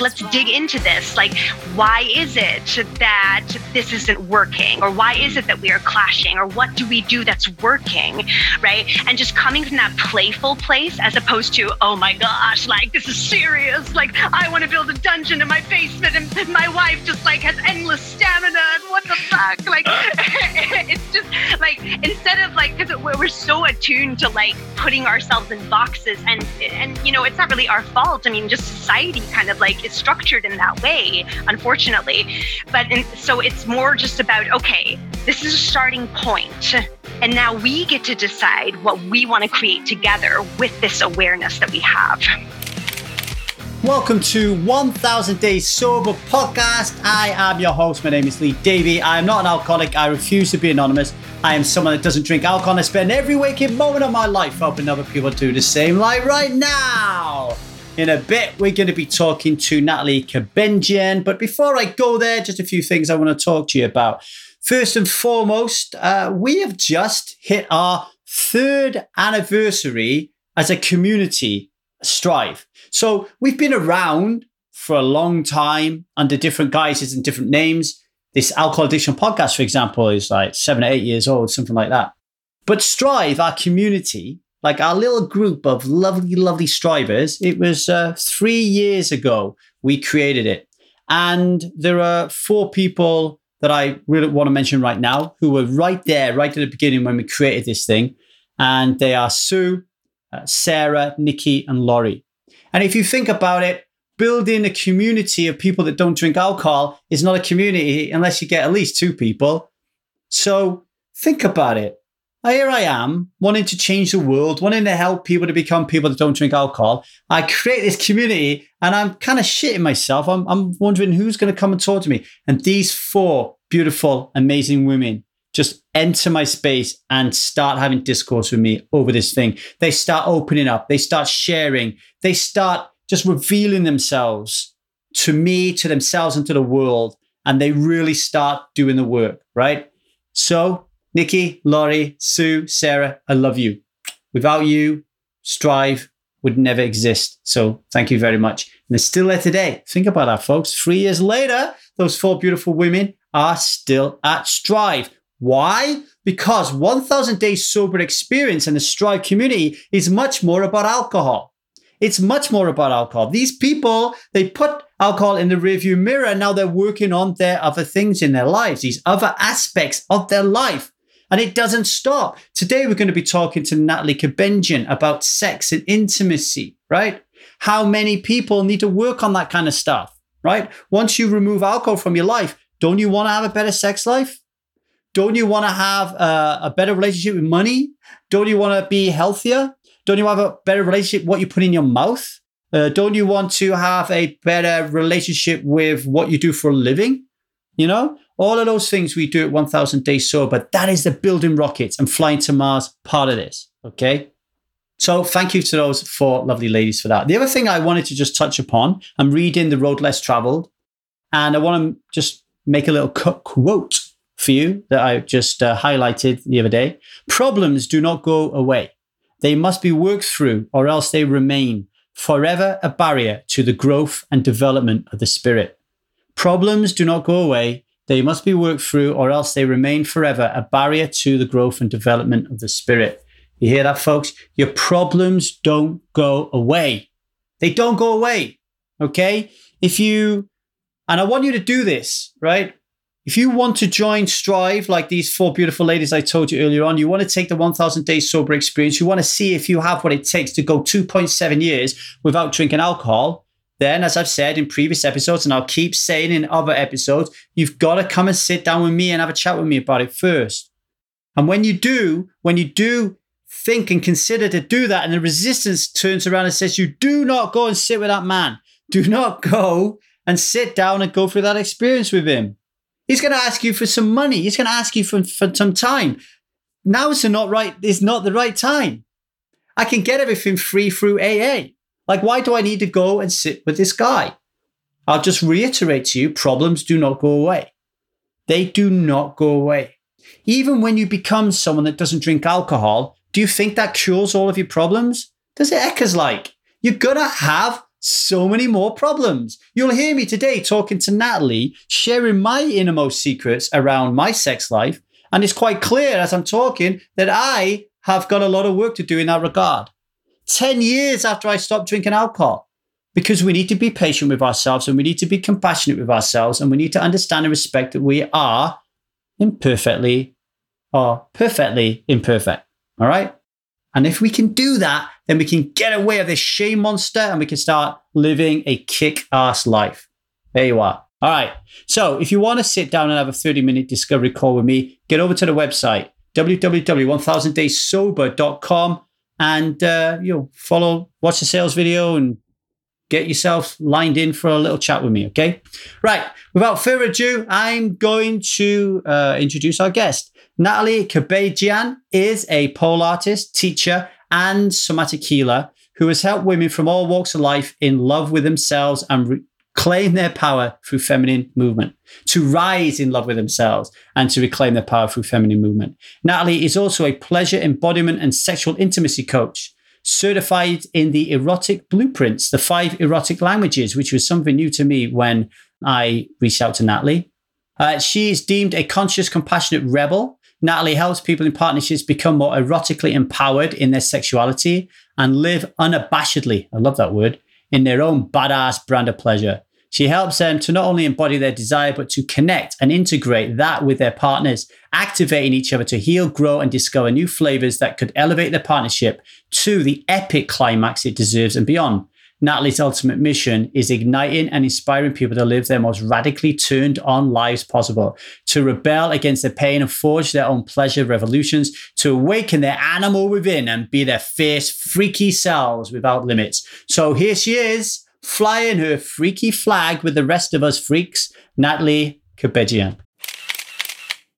let's dig into this. Like, why is it that this isn't working, or why is it that we are clashing, or what do we do that's working, right? And just coming from that playful place as opposed to, oh my gosh, like this is serious. Like I want to build a dungeon in my basement, and my wife just like has endless stamina. And what the fuck? Like it's just like instead of like because we're so attuned to like putting ourselves in boxes, and and you know it's not really our fault. I mean, just society kind of like is structured in that way, unfortunately. But in, so it's more just about okay, this is a starting point, and now we get to decide what we want to create together with this awareness that we have. Welcome to 1000 Days Sober podcast. I am your host. My name is Lee Davey. I am not an alcoholic. I refuse to be anonymous. I am someone that doesn't drink alcohol. I spend every waking moment of my life helping other people do the same. Like right now. In a bit, we're going to be talking to Natalie Kabenjian. But before I go there, just a few things I want to talk to you about. First and foremost, uh, we have just hit our third anniversary as a community, Strive. So we've been around for a long time under different guises and different names. This alcohol addiction podcast, for example, is like seven or eight years old, something like that. But Strive, our community, like our little group of lovely, lovely strivers, it was uh, three years ago we created it. And there are four people that I really want to mention right now who were right there, right at the beginning when we created this thing. And they are Sue, uh, Sarah, Nikki, and Laurie. And if you think about it, building a community of people that don't drink alcohol is not a community unless you get at least two people. So think about it. Oh, here I am, wanting to change the world, wanting to help people to become people that don't drink alcohol. I create this community and I'm kind of shitting myself. I'm, I'm wondering who's going to come and talk to me. And these four beautiful, amazing women just enter my space and start having discourse with me over this thing. They start opening up, they start sharing, they start just revealing themselves to me, to themselves, and to the world. And they really start doing the work, right? So, Nikki, Laurie, Sue, Sarah, I love you. Without you, Strive would never exist. So, thank you very much. And they're still there today. Think about that, folks. Three years later, those four beautiful women are still at Strive. Why? Because 1000 Days Sober Experience and the Strive community is much more about alcohol. It's much more about alcohol. These people, they put alcohol in the rearview mirror. Now they're working on their other things in their lives, these other aspects of their life. And it doesn't stop. Today, we're going to be talking to Natalie Kabenjian about sex and intimacy, right? How many people need to work on that kind of stuff, right? Once you remove alcohol from your life, don't you want to have a better sex life? Don't you want to have a, a better relationship with money? Don't you want to be healthier? Don't you have a better relationship what you put in your mouth? Uh, don't you want to have a better relationship with what you do for a living? You know, all of those things we do at 1000 Days Sober, that is the building rockets and flying to Mars part of this. Okay. So thank you to those four lovely ladies for that. The other thing I wanted to just touch upon, I'm reading The Road Less Traveled, and I want to just make a little quote for you that I just uh, highlighted the other day. Problems do not go away. They must be worked through or else they remain forever a barrier to the growth and development of the spirit. Problems do not go away. They must be worked through or else they remain forever a barrier to the growth and development of the spirit. You hear that, folks? Your problems don't go away. They don't go away. Okay. If you, and I want you to do this, right? If you want to join Strive, like these four beautiful ladies I told you earlier on, you want to take the 1000 days sober experience, you want to see if you have what it takes to go 2.7 years without drinking alcohol, then, as I've said in previous episodes, and I'll keep saying in other episodes, you've got to come and sit down with me and have a chat with me about it first. And when you do, when you do think and consider to do that, and the resistance turns around and says, You do not go and sit with that man, do not go and sit down and go through that experience with him. He's going to ask you for some money. He's going to ask you for, for some time. Now is not right. Is not the right time. I can get everything free through AA. Like, why do I need to go and sit with this guy? I'll just reiterate to you: problems do not go away. They do not go away. Even when you become someone that doesn't drink alcohol, do you think that cures all of your problems? Does it echoes like you're gonna have so many more problems. You'll hear me today talking to Natalie, sharing my innermost secrets around my sex life. And it's quite clear as I'm talking that I have got a lot of work to do in that regard. 10 years after I stopped drinking alcohol, because we need to be patient with ourselves and we need to be compassionate with ourselves and we need to understand and respect that we are imperfectly or perfectly imperfect. All right. And if we can do that, then we can get away of this shame monster and we can start living a kick ass life. There you are. All right. So if you want to sit down and have a 30 minute discovery call with me, get over to the website, www.1000dayssober.com and uh, you know, follow, watch the sales video and get yourself lined in for a little chat with me. Okay. Right. Without further ado, I'm going to uh, introduce our guest. Natalie Kabejian is a pole artist, teacher, and somatic healer who has helped women from all walks of life in love with themselves and reclaim their power through feminine movement, to rise in love with themselves and to reclaim their power through feminine movement. Natalie is also a pleasure embodiment and sexual intimacy coach certified in the erotic blueprints, the five erotic languages, which was something new to me when I reached out to Natalie. Uh, she is deemed a conscious, compassionate rebel. Natalie helps people in partnerships become more erotically empowered in their sexuality and live unabashedly, I love that word, in their own badass brand of pleasure. She helps them to not only embody their desire, but to connect and integrate that with their partners, activating each other to heal, grow, and discover new flavors that could elevate their partnership to the epic climax it deserves and beyond. Natalie's ultimate mission is igniting and inspiring people to live their most radically turned on lives possible, to rebel against the pain and forge their own pleasure revolutions, to awaken their animal within and be their fierce, freaky selves without limits. So here she is flying her freaky flag with the rest of us freaks, Natalie Kabejian.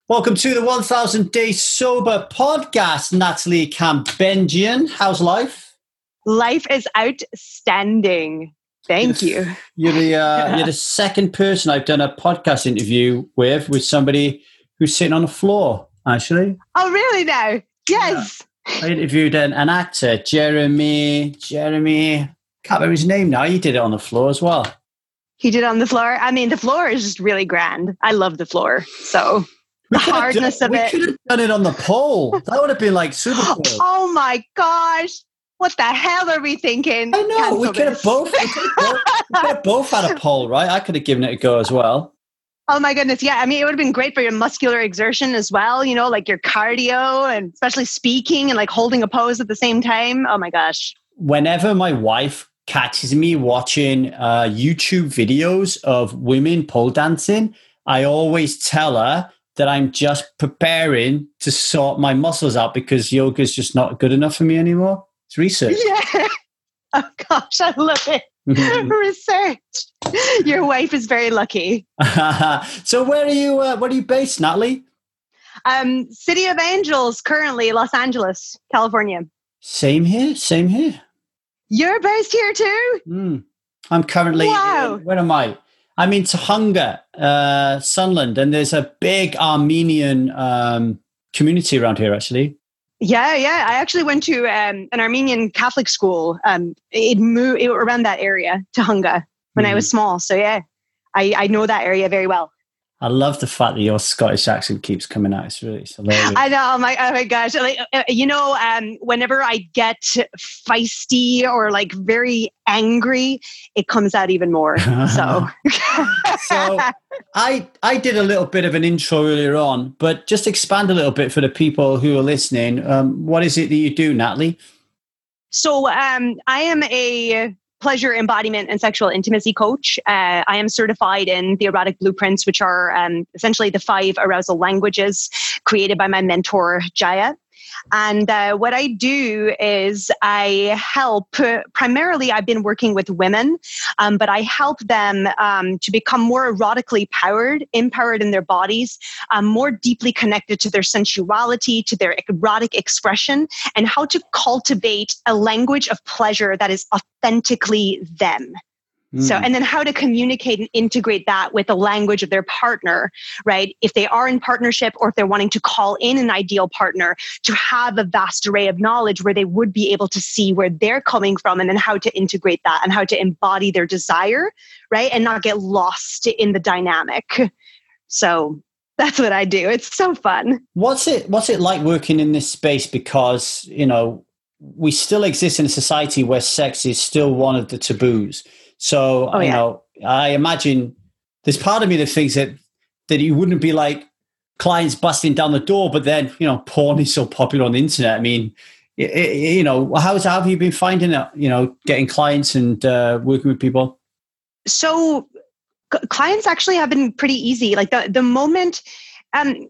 Welcome to the 1000 Day Sober podcast, Natalie Kambenjian. How's life? Life is outstanding. Thank you. You're the uh, you're the second person I've done a podcast interview with with somebody who's sitting on the floor. Actually. Oh, really? Now, yes. Yeah. I interviewed an, an actor, Jeremy. Jeremy can't remember his name now. He did it on the floor as well. He did on the floor. I mean, the floor is just really grand. I love the floor. So the hardness done, of it. We could have done it on the pole. That would have been like super cool. oh my gosh. What the hell are we thinking? I know. Cancel we could, have both, we could have both, we could have both had a pole, right? I could have given it a go as well. Oh my goodness. Yeah. I mean, it would have been great for your muscular exertion as well, you know, like your cardio and especially speaking and like holding a pose at the same time. Oh my gosh. Whenever my wife catches me watching uh, YouTube videos of women pole dancing, I always tell her that I'm just preparing to sort my muscles out because yoga is just not good enough for me anymore. It's research. Yeah. Oh gosh, I love it. research. Your wife is very lucky. so where are you? Uh, where are you based, Natalie? Um, City of Angels, currently Los Angeles, California. Same here. Same here. You're based here too? Mm. I'm currently, wow. where am I? I'm in Tujunga, uh, Sunland, and there's a big Armenian um, community around here, actually. Yeah, yeah. I actually went to um, an Armenian Catholic school. Um, it moved it, around that area, Tujunga, when mm. I was hmm. small. So yeah, I, I know that area very well. I love the fact that your Scottish accent keeps coming out. It's really hilarious. I know. Oh my, oh my gosh. Like, uh, you know, um, whenever I get feisty or like very angry, it comes out even more. So, so I I did a little bit of an intro earlier on, but just expand a little bit for the people who are listening. Um, what is it that you do, Natalie? So um, I am a pleasure embodiment and sexual intimacy coach. Uh, I am certified in the erotic blueprints, which are um, essentially the five arousal languages created by my mentor, Jaiya. And uh, what I do is I help, primarily, I've been working with women, um, but I help them um, to become more erotically powered, empowered in their bodies, um, more deeply connected to their sensuality, to their erotic expression, and how to cultivate a language of pleasure that is authentically them. So, mm. and then how to communicate and integrate that with the language of their partner, right? If they are in partnership or if they're wanting to call in an ideal partner to have a vast array of knowledge where they would be able to see where they're coming from and then how to integrate that and how to embody their desire, right? And not get lost in the dynamic. So, that's what I do. It's so fun. What's it what's it like working in this space because, you know, we still exist in a society where sex is still one of the taboos. So oh, you yeah. know, I imagine there's part of me that thinks that that you wouldn't be like clients busting down the door, but then you know, porn is so popular on the internet. I mean, it, it, you know, how's how have you been finding it? You know, getting clients and uh, working with people. So, c- clients actually have been pretty easy. Like the the moment. Um,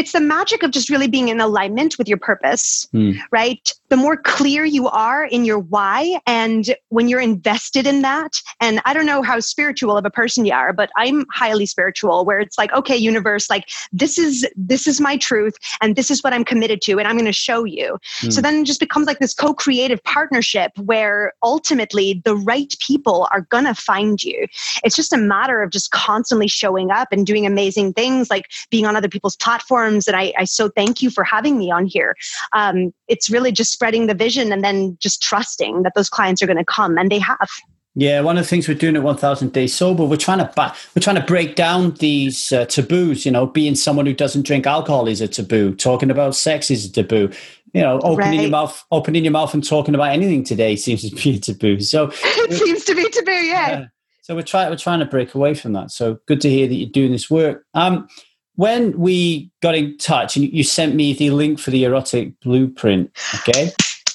it's the magic of just really being in alignment with your purpose, mm. right? The more clear you are in your why, and when you're invested in that, and I don't know how spiritual of a person you are, but I'm highly spiritual, where it's like, okay, universe, like this is this is my truth, and this is what I'm committed to, and I'm going to show you. Mm. So then it just becomes like this co-creative partnership where ultimately the right people are going to find you. It's just a matter of just constantly showing up and doing amazing things, like being on other people's platforms platforms. And I, I so thank you for having me on here. Um, it's really just spreading the vision and then just trusting that those clients are going to come, and they have. Yeah, one of the things we're doing at 1000 Days Sober, we're trying to ba- we're trying to break down these uh, taboos. You know, being someone who doesn't drink alcohol is a taboo. Talking about sex is a taboo. You know, opening right. your mouth, opening your mouth, and talking about anything today seems to be a taboo. So it seems to be taboo. Yeah. so we're trying we're trying to break away from that. So good to hear that you're doing this work. Um, when we got in touch and you sent me the link for the erotic blueprint, okay,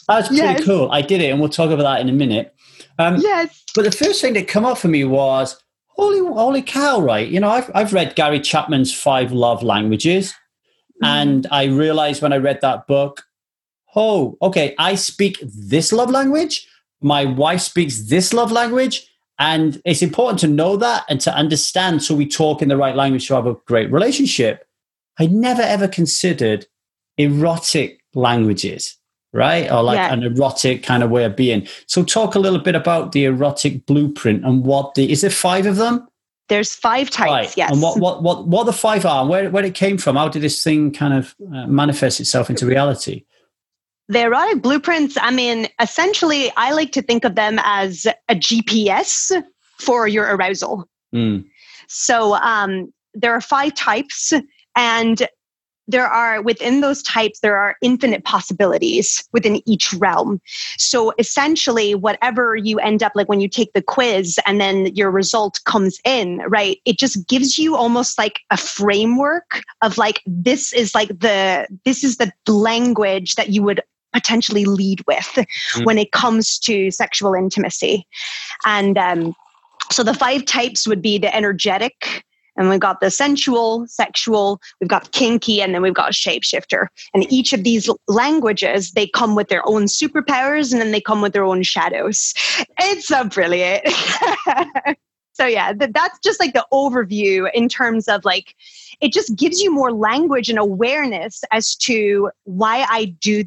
that was pretty yes. cool. I did it, and we'll talk about that in a minute. Um, yes. But the first thing that come up for me was, holy, holy cow! Right, you know, I've I've read Gary Chapman's Five Love Languages, mm. and I realized when I read that book, oh, okay, I speak this love language. My wife speaks this love language and it's important to know that and to understand so we talk in the right language to have a great relationship. I never ever considered erotic languages, right? Or like yeah. an erotic kind of way of being. So talk a little bit about the erotic blueprint and what the is there five of them? There's five types, right. yes. And what, what what what the five are, where where it came from, how did this thing kind of uh, manifest itself into reality? The erotic blueprints, I mean, essentially, I like to think of them as a GPS for your arousal. Mm. So um, there are five types, and there are within those types there are infinite possibilities within each realm so essentially whatever you end up like when you take the quiz and then your result comes in right it just gives you almost like a framework of like this is like the this is the language that you would potentially lead with mm. when it comes to sexual intimacy. And um, so the five types would be the energetic, and we've got the sensual, sexual, we've got kinky, and then we've got shapeshifter. And each of these languages, they come with their own superpowers and then they come with their own shadows. It's so brilliant. so yeah, that's just like the overview in terms of like, it just gives you more language and awareness as to why I do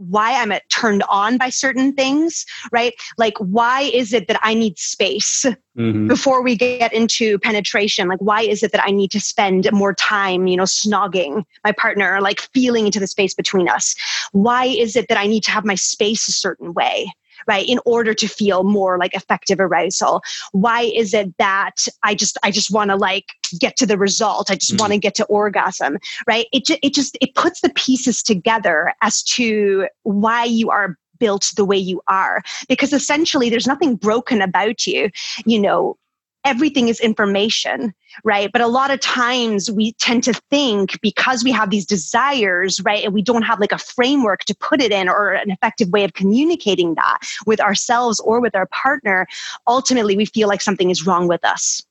why I'm turned on by certain things, right? Like, why is it that I need space mm-hmm. before we get into penetration? Like, why is it that I need to spend more time, you know, snogging my partner, like feeling into the space between us? Why is it that I need to have my space a certain way? Right in order to feel more like effective arousal. Why is it that i just i just want to like get to the result? I just mm-hmm. want to get to orgasm right? It, ju- it just it puts the pieces together as to why you are built the way you are. Because essentially there's nothing broken about you you know everything is information, right? But a lot of times we tend to think because we have these desires, right, and we don't have like a framework to put it in or an effective way of communicating that with ourselves or with our partner, ultimately we feel like something is wrong with us.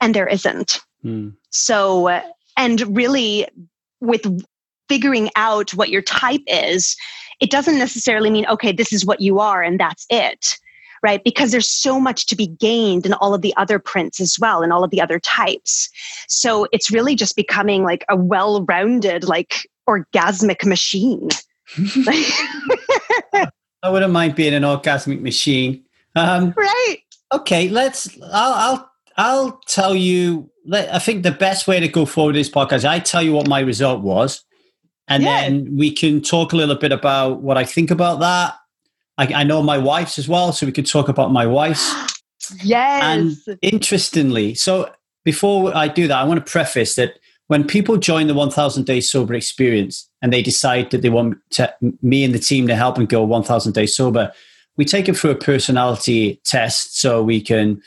And there isn't. Mm. So, and really, with figuring out what your type is, it doesn't necessarily mean, okay, this is what you are and that's it right? Because there's so much to be gained in all of the other prints as well and all of the other types. So it's really just becoming like a well rounded, like orgasmic machine. I wouldn't mind being an orgasmic machine. Um, right. okay, let's. I'll, I'll, I'll tell you. I think the best way to go forward this podcast, I tell you what my result was, and yeah. then we can talk a little bit about what I think about that. I, I know my wife's as well, so we could talk about my wife's. yes. And interestingly, so before I do that, I want to preface that when people join the 1000 day sober experience and they decide that they want to, me and the team to help them go 1000 days sober we take them through a personality test so we can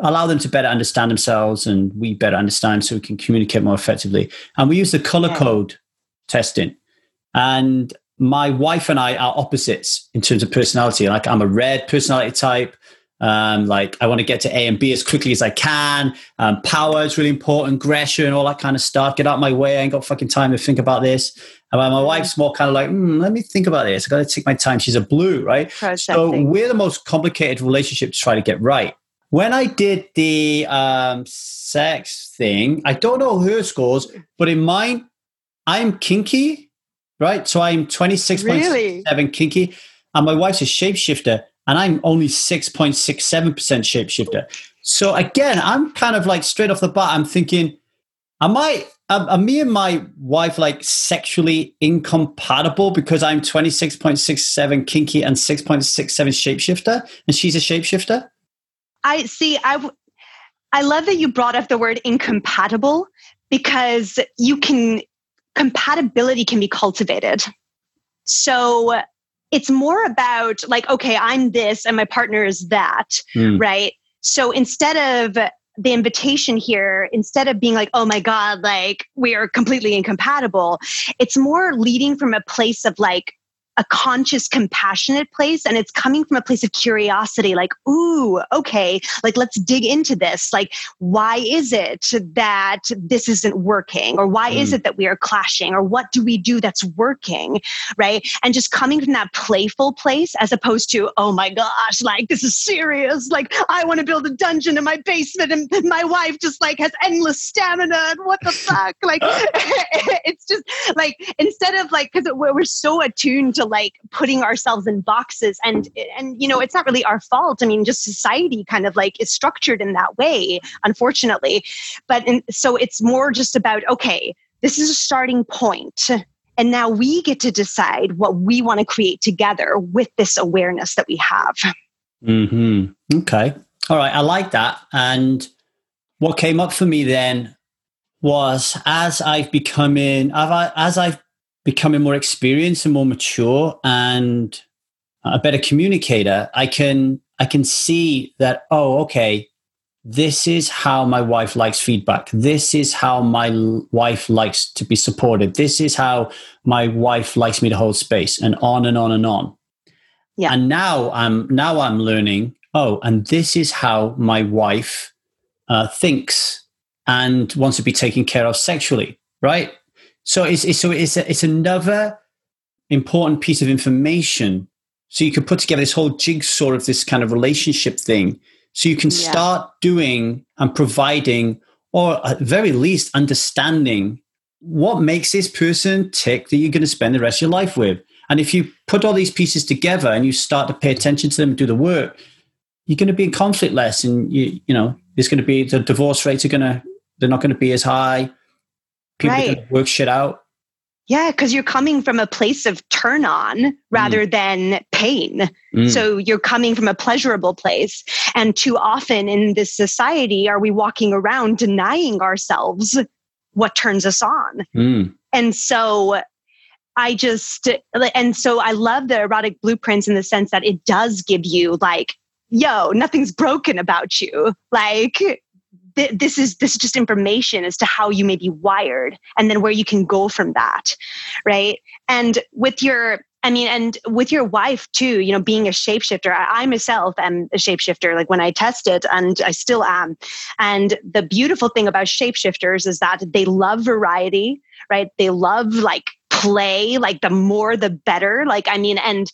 allow them to better understand themselves and we better understand so we can communicate more effectively and we use the color code testing and my wife and i are opposites in terms of personality like i'm a red personality type um, like I want to get to A and B as quickly as I can. Um, power is really important, aggression, all that kind of stuff. Get out my way. I ain't got fucking time to think about this. And my wife's more kind of like, mm, let me think about this. I got to take my time. She's a blue, right? Processing. So we're the most complicated relationship to try to get right. When I did the um, sex thing, I don't know her scores, but in mine, I'm kinky, right? So I'm 26.7 really? kinky, and my wife's a shapeshifter and I'm only 6.67% shapeshifter. So again, I'm kind of like straight off the bat, I'm thinking, am I, are, are me and my wife like sexually incompatible because I'm 26.67 kinky and 6.67 shapeshifter and she's a shapeshifter? I see. I, I love that you brought up the word incompatible because you can, compatibility can be cultivated. So it's more about like, okay, I'm this and my partner is that, mm. right? So instead of the invitation here, instead of being like, oh my God, like we are completely incompatible, it's more leading from a place of like, a conscious, compassionate place. And it's coming from a place of curiosity, like, ooh, okay, like let's dig into this. Like, why is it that this isn't working? Or why mm. is it that we are clashing? Or what do we do that's working? Right. And just coming from that playful place as opposed to, oh my gosh, like this is serious. Like, I want to build a dungeon in my basement and my wife just like has endless stamina. And what the fuck? Like, it's just like, instead of like, because we're so attuned to like putting ourselves in boxes and and you know it's not really our fault. I mean just society kind of like is structured in that way unfortunately. But in, so it's more just about okay this is a starting point and now we get to decide what we want to create together with this awareness that we have. Hmm okay. All right i like that. And what came up for me then was as I've become in, as I've becoming more experienced and more mature and a better communicator, I can I can see that oh okay, this is how my wife likes feedback. This is how my wife likes to be supported. This is how my wife likes me to hold space and on and on and on. Yeah. And now I'm now I'm learning, oh, and this is how my wife uh, thinks and wants to be taken care of sexually, right? So it's, it's so it's a, it's another important piece of information. So you can put together this whole jigsaw of this kind of relationship thing. So you can yeah. start doing and providing, or at very least understanding what makes this person tick that you're going to spend the rest of your life with. And if you put all these pieces together and you start to pay attention to them and do the work, you're going to be in conflict less, and you you know there's going to be the divorce rates are going to they're not going to be as high people right. work shit out yeah, because you're coming from a place of turn on rather mm. than pain. Mm. So you're coming from a pleasurable place. And too often in this society, are we walking around denying ourselves what turns us on? Mm. And so I just, and so I love the erotic blueprints in the sense that it does give you like, yo, nothing's broken about you. Like, th- this is this is just information as to how you may be wired and then where you can go from that right and with your I mean, and with your wife too, you know, being a shapeshifter, I, I myself am a shapeshifter, like when I tested, and I still am. And the beautiful thing about shapeshifters is that they love variety, right? They love like play, like the more the better. Like, I mean, and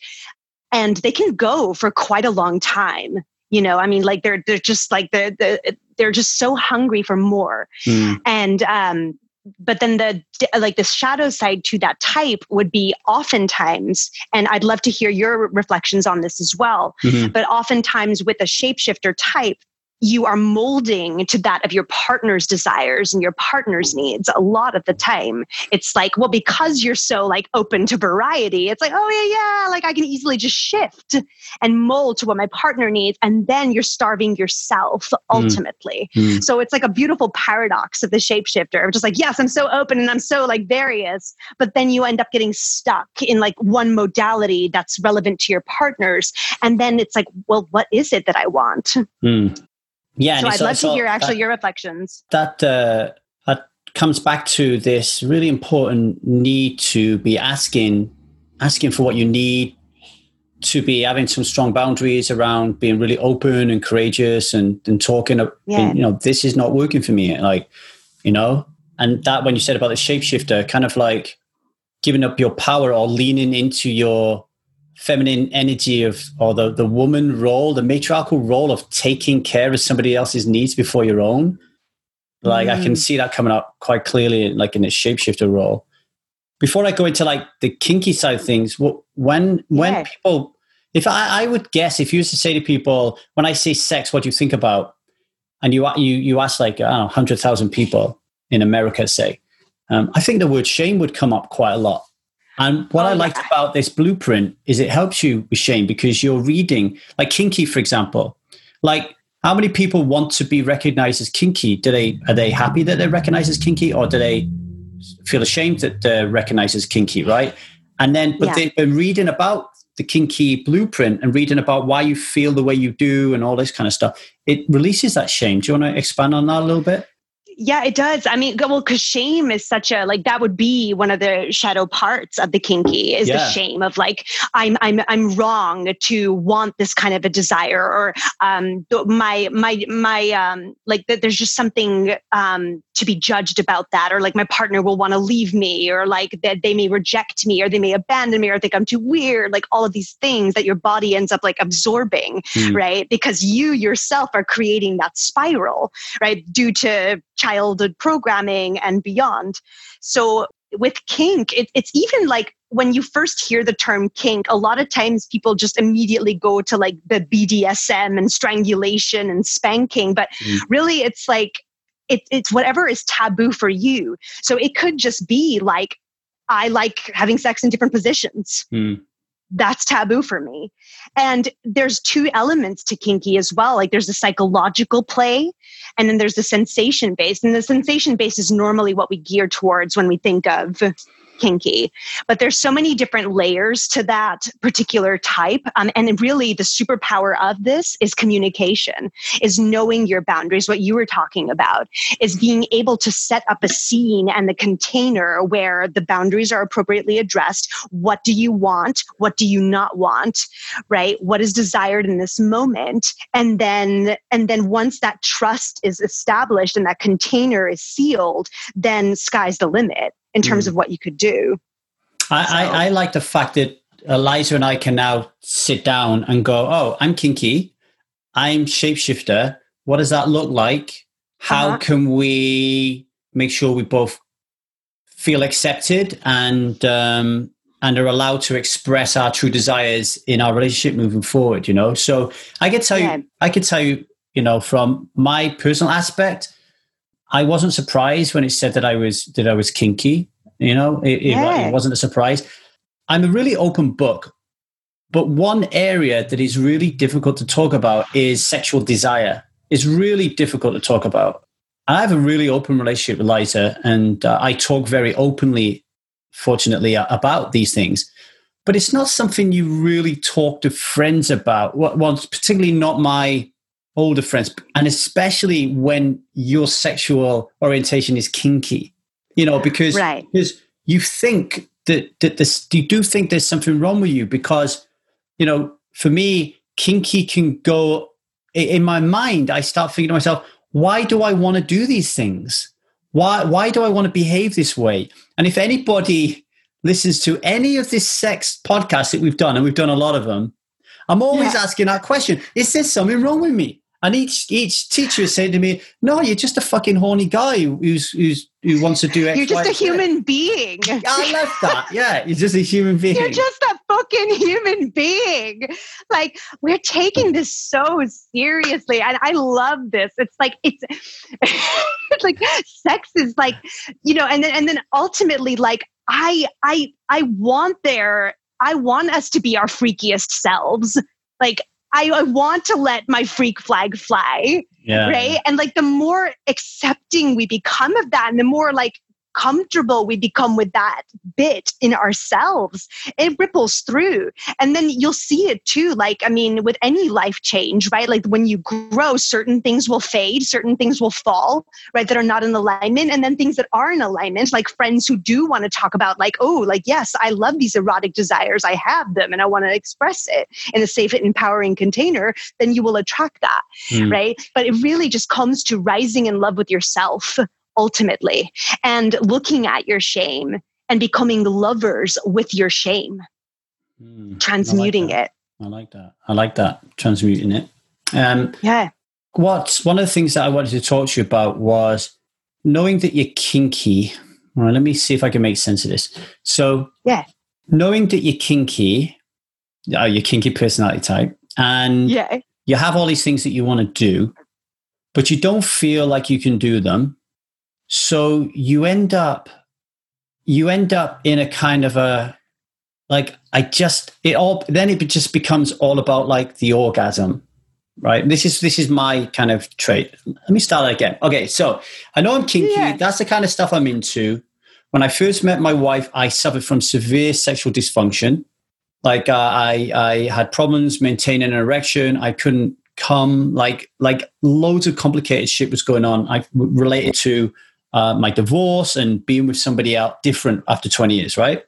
and they can go for quite a long time you know i mean like they're they're just like the the they're just so hungry for more mm. and um but then the like the shadow side to that type would be oftentimes and i'd love to hear your reflections on this as well mm-hmm. but oftentimes with a shapeshifter type you are molding to that of your partner's desires and your partner's needs a lot of the time it's like well because you're so like open to variety it's like oh yeah yeah like i can easily just shift and mold to what my partner needs and then you're starving yourself mm. ultimately mm. so it's like a beautiful paradox of the shapeshifter just like yes i'm so open and i'm so like various but then you end up getting stuck in like one modality that's relevant to your partners and then it's like well what is it that i want mm. Yeah. So I'd love to hear actually that, your reflections. That uh, that comes back to this really important need to be asking asking for what you need to be having some strong boundaries around being really open and courageous and, and talking yeah. and, you know this is not working for me like you know and that when you said about the shapeshifter kind of like giving up your power or leaning into your feminine energy of or the, the woman role the matriarchal role of taking care of somebody else's needs before your own like mm. i can mm. see that coming up quite clearly like in a shapeshifter role before i go into like the kinky side of things when when yeah. people if I, I would guess if you used to say to people when i say sex what do you think about and you you you ask like i don't know 100000 people in america say um, i think the word shame would come up quite a lot and what oh, I liked yeah. about this blueprint is it helps you with shame because you're reading, like kinky, for example. Like, how many people want to be recognized as kinky? Do they are they happy that they're recognized as kinky, or do they feel ashamed that they're recognized as kinky? Right? And then, but yeah. they've been reading about the kinky blueprint and reading about why you feel the way you do and all this kind of stuff. It releases that shame. Do you want to expand on that a little bit? Yeah, it does. I mean, well, because shame is such a like that would be one of the shadow parts of the kinky is yeah. the shame of like I'm I'm I'm wrong to want this kind of a desire or um my my my um like that there's just something um to be judged about that or like my partner will want to leave me or like that they may reject me or they may abandon me or think I'm too weird like all of these things that your body ends up like absorbing mm. right because you yourself are creating that spiral right due to childhood programming and beyond. So with kink, it, it's even like when you first hear the term kink, a lot of times people just immediately go to like the BDSM and strangulation and spanking, but mm. really it's like it, it's whatever is taboo for you. So it could just be like I like having sex in different positions. Mm that's taboo for me. And there's two elements to kinky as well. Like there's a psychological play and then there's the sensation based. And the sensation based is normally what we gear towards when we think of kinky. But there's so many different layers to that particular type. Um, and really, the superpower of this is communication, is knowing your boundaries, what you were talking about, is being able to set up a scene and the container where the boundaries are appropriately addressed. What do you want? What do you not want? Right? What is desired in this moment? And then, and then once that trust is established and that container is sealed, then sky's the limit in terms mm. of what you could do. I, so. I, I, like the fact that Eliza and I can now sit down and go, oh, I'm kinky, I'm shapeshifter. What does that look like? How uh-huh. can we make sure we both feel accepted and um, and are allowed to express our true desires in our relationship moving forward? You know, so I could tell yeah. you, I could tell you, you know, from my personal aspect, I wasn't surprised when it said that I was that I was kinky. You know, it, yeah. it, it wasn't a surprise. I'm a really open book, but one area that is really difficult to talk about is sexual desire. It's really difficult to talk about. I have a really open relationship with Liza, and uh, I talk very openly, fortunately, about these things. But it's not something you really talk to friends about. Well, particularly not my older friends, and especially when your sexual orientation is kinky, you know, because, right. because you think that, that this, you do think there's something wrong with you because, you know, for me, kinky can go in my mind. I start thinking to myself, why do I want to do these things? Why, why do I want to behave this way? And if anybody listens to any of this sex podcast that we've done, and we've done a lot of them, I'm always yeah. asking that question: Is there something wrong with me? And each each teacher is saying to me, "No, you're just a fucking horny guy who's who's who wants to do X, You're just Y, a Z." human being. I love that. Yeah, you're just a human being. You're just a fucking human being. Like we're taking this so seriously, and I love this. It's like it's, it's like sex is like you know, and then and then ultimately, like I I I want there. I want us to be our freakiest selves. Like I, I want to let my freak flag fly yeah. right and like the more accepting we become of that and the more like comfortable we become with that bit in ourselves it ripples through. And then you'll see it too like i mean with any life change right? Like when you grow certain things will fade certain things will fall right that are not in alignment. And then things that are in alignment like friends who do want to talk about like oh like yes i love these erotic desires i have them and i want to express it in a safe and empowering container then you will attract that Mm. right? But it really just comes to rising in love with yourself ultimately and looking at your shame and becoming lovers with your shame Mm. transmuting I like it. I like that. I like that. Transmuting it. Um, yeah what one of the things that I wanted to talk to you about was knowing that you're kinky. All right, let me see if I can make sense of this. So, Yeah. knowing that you're kinky, uh, your kinky personality type, and yeah you have all these things that you want to do, but you don't feel like you can do them. So you end up, you end up in a kind of a, like, I just, it all, then it just becomes all about like the orgasm, right? This is, this is my kind of trait. Let me start again. Okay. So I know I'm kinky. Yeah. That's the kind of stuff I'm into. When I first met my wife, I suffered from severe sexual dysfunction like uh, I I had problems maintaining an erection. I couldn't come. Like like loads of complicated shit was going on. I related to uh, my divorce and being with somebody else different after twenty years. Right.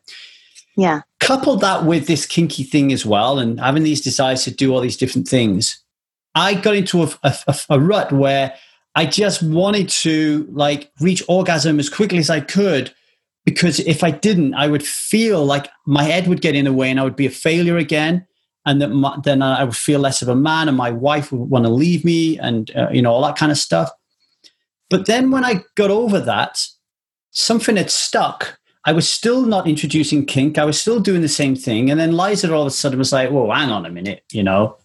yeah Coupled that with this kinky thing as well, and having these desires to do all these different things. I got into a, a, a rut where I just wanted to like reach orgasm as quickly as I could because if I didn't, I would feel like my head would get in the way and I would be a failure again. And that my, then I would feel less of a man and my wife would want to leave me and, uh, you know, all that kind of stuff. But then when I got over that, something had stuck. I was still not introducing kink. I was still doing the same thing. And then Liza all of a sudden was like, whoa, hang on a minute, you know,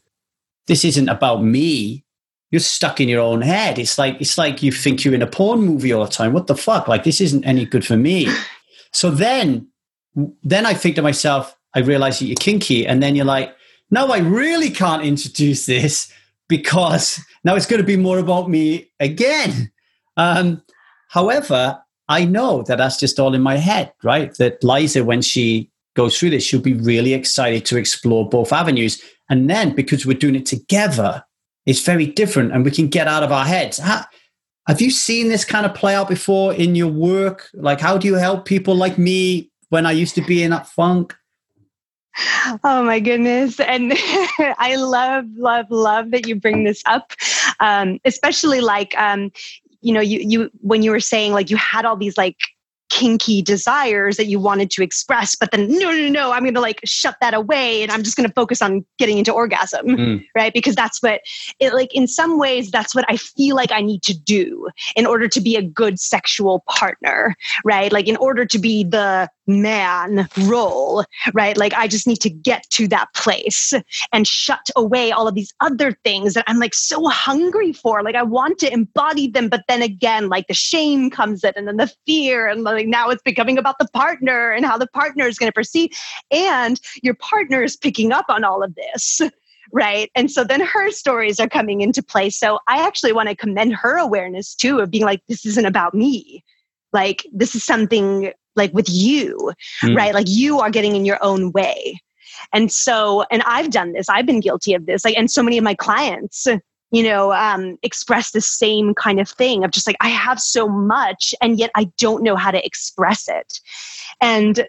this isn't about me. You're stuck in your own head. It's like it's like you think you're in a porn movie all the time. What the fuck? Like this isn't any good for me. So then, then I think to myself, I realize that you're kinky, and then you're like, no, I really can't introduce this because now it's going to be more about me again. Um, however, I know that that's just all in my head, right? That Liza, when she goes through this, she'll be really excited to explore both avenues. And then because we're doing it together, it's very different and we can get out of our heads. How, have you seen this kind of play out before in your work? Like, how do you help people like me when I used to be in that funk? oh my goodness and i love love love that you bring this up um, especially like um, you know you you when you were saying like you had all these like kinky desires that you wanted to express but then no no no i'm going to like shut that away and i'm just going to focus on getting into orgasm Mm. right because that's what it like in some ways that's what i feel like i need to do in order to be a good sexual partner right like in order to be the man role right? Like i just need to get to that place and shut away all of these other things that i'm like so hungry for. Like i want to embody them but then again like the shame comes in and then the fear and like now it's becoming about the partner and how the partner is going to perceive. And your partner is picking up on all of this right? And so then her stories are coming into play. So i actually want to commend her awareness too of being like this isn't about me. Like this is something like with you Mm. right? Like you are getting in your own way. And so and i've done this. I've been guilty of this. Like and so many of my clients you know um, express the same kind of thing of just like i have so much and yet i don't know how to express it. And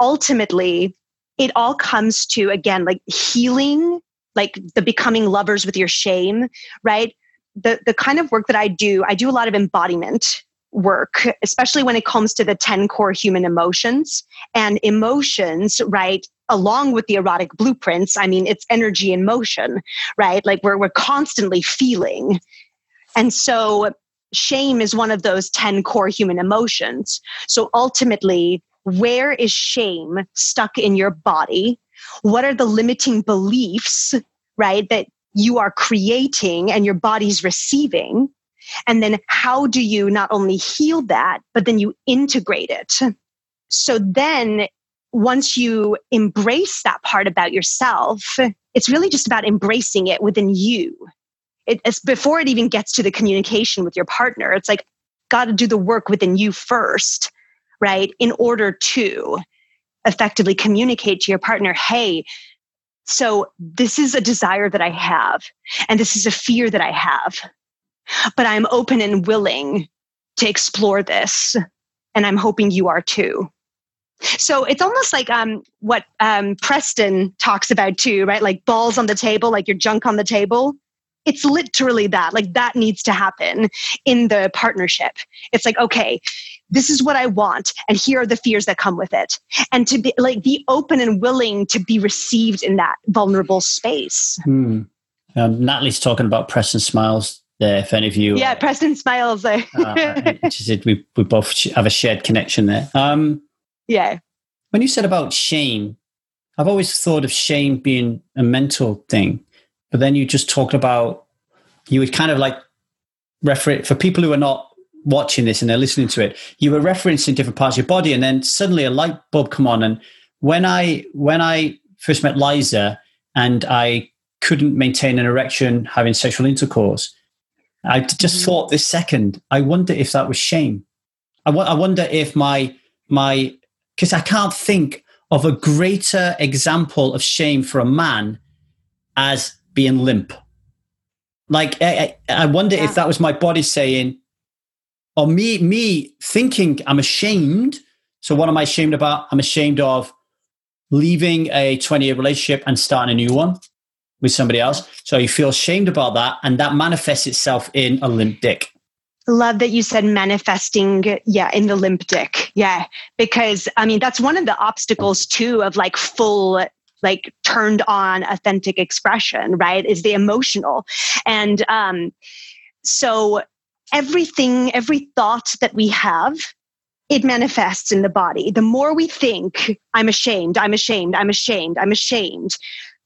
ultimately it all comes to again like healing like the becoming lovers with your shame right? The the kind of work that i do i do a lot of embodiment work, especially when it comes to the 10 core human emotions. And emotions, right, along with the erotic blueprints, I mean, it's energy in motion, right? Like we're, we're constantly feeling. And so shame is one of those 10 core human emotions. So ultimately, where is shame stuck in your body? What are the limiting beliefs, right, that you are creating and your body's receiving? And then how do you not only heal that, but then you integrate it? So then once you embrace that part about yourself, it's really just about embracing it within you. it's before it even gets to the communication with your partner. It's like, got to do the work within you first, right? In order to effectively communicate to your partner, hey, so this is a desire that I have, and this is a fear that I have but I'm open and willing to explore this. And I'm hoping you are too. So it's almost like um, what um, Preston talks about too, right? Like balls on the table, like your junk on the table. It's literally that. Like that needs to happen in the partnership. It's like, okay, this is what I want, and here are the fears that come with it. And to be like be open and willing to be received in that vulnerable space. Hmm. Um, Natalie's talking about Preston Smiles there. If any of you, yeah, uh, Preston Smiles. uh, she said we we both have a shared connection there. Um, yeah. When you said about shame, I've always thought of shame being a mental thing, but then you just talked about you would kind of like refer for people who are not watching this and they're listening to it. You were referencing different parts of your body, and then suddenly a light bulb come on. And when I when I first met Liza, and I couldn't maintain an erection having sexual intercourse I just mm. thought this second, I wonder if that was shame. I, w- I wonder if my, my, because I can't think of a greater example of shame for a man as being limp. Like, I, I wonder yeah. if that was my body saying, or me, me thinking I'm ashamed. So what am I ashamed about? I'm ashamed of leaving a 20 year relationship and starting a new one with somebody else. So you feel ashamed about that, and that manifests itself in a limp dick. Love that you said manifesting, yeah, in the limp dick. Yeah. Because I mean, that's one of the obstacles too of like full like turned on authentic expression right is the emotional and um so everything every thought that we have it manifests in the body the more we think i'm ashamed i'm ashamed i'm ashamed i'm ashamed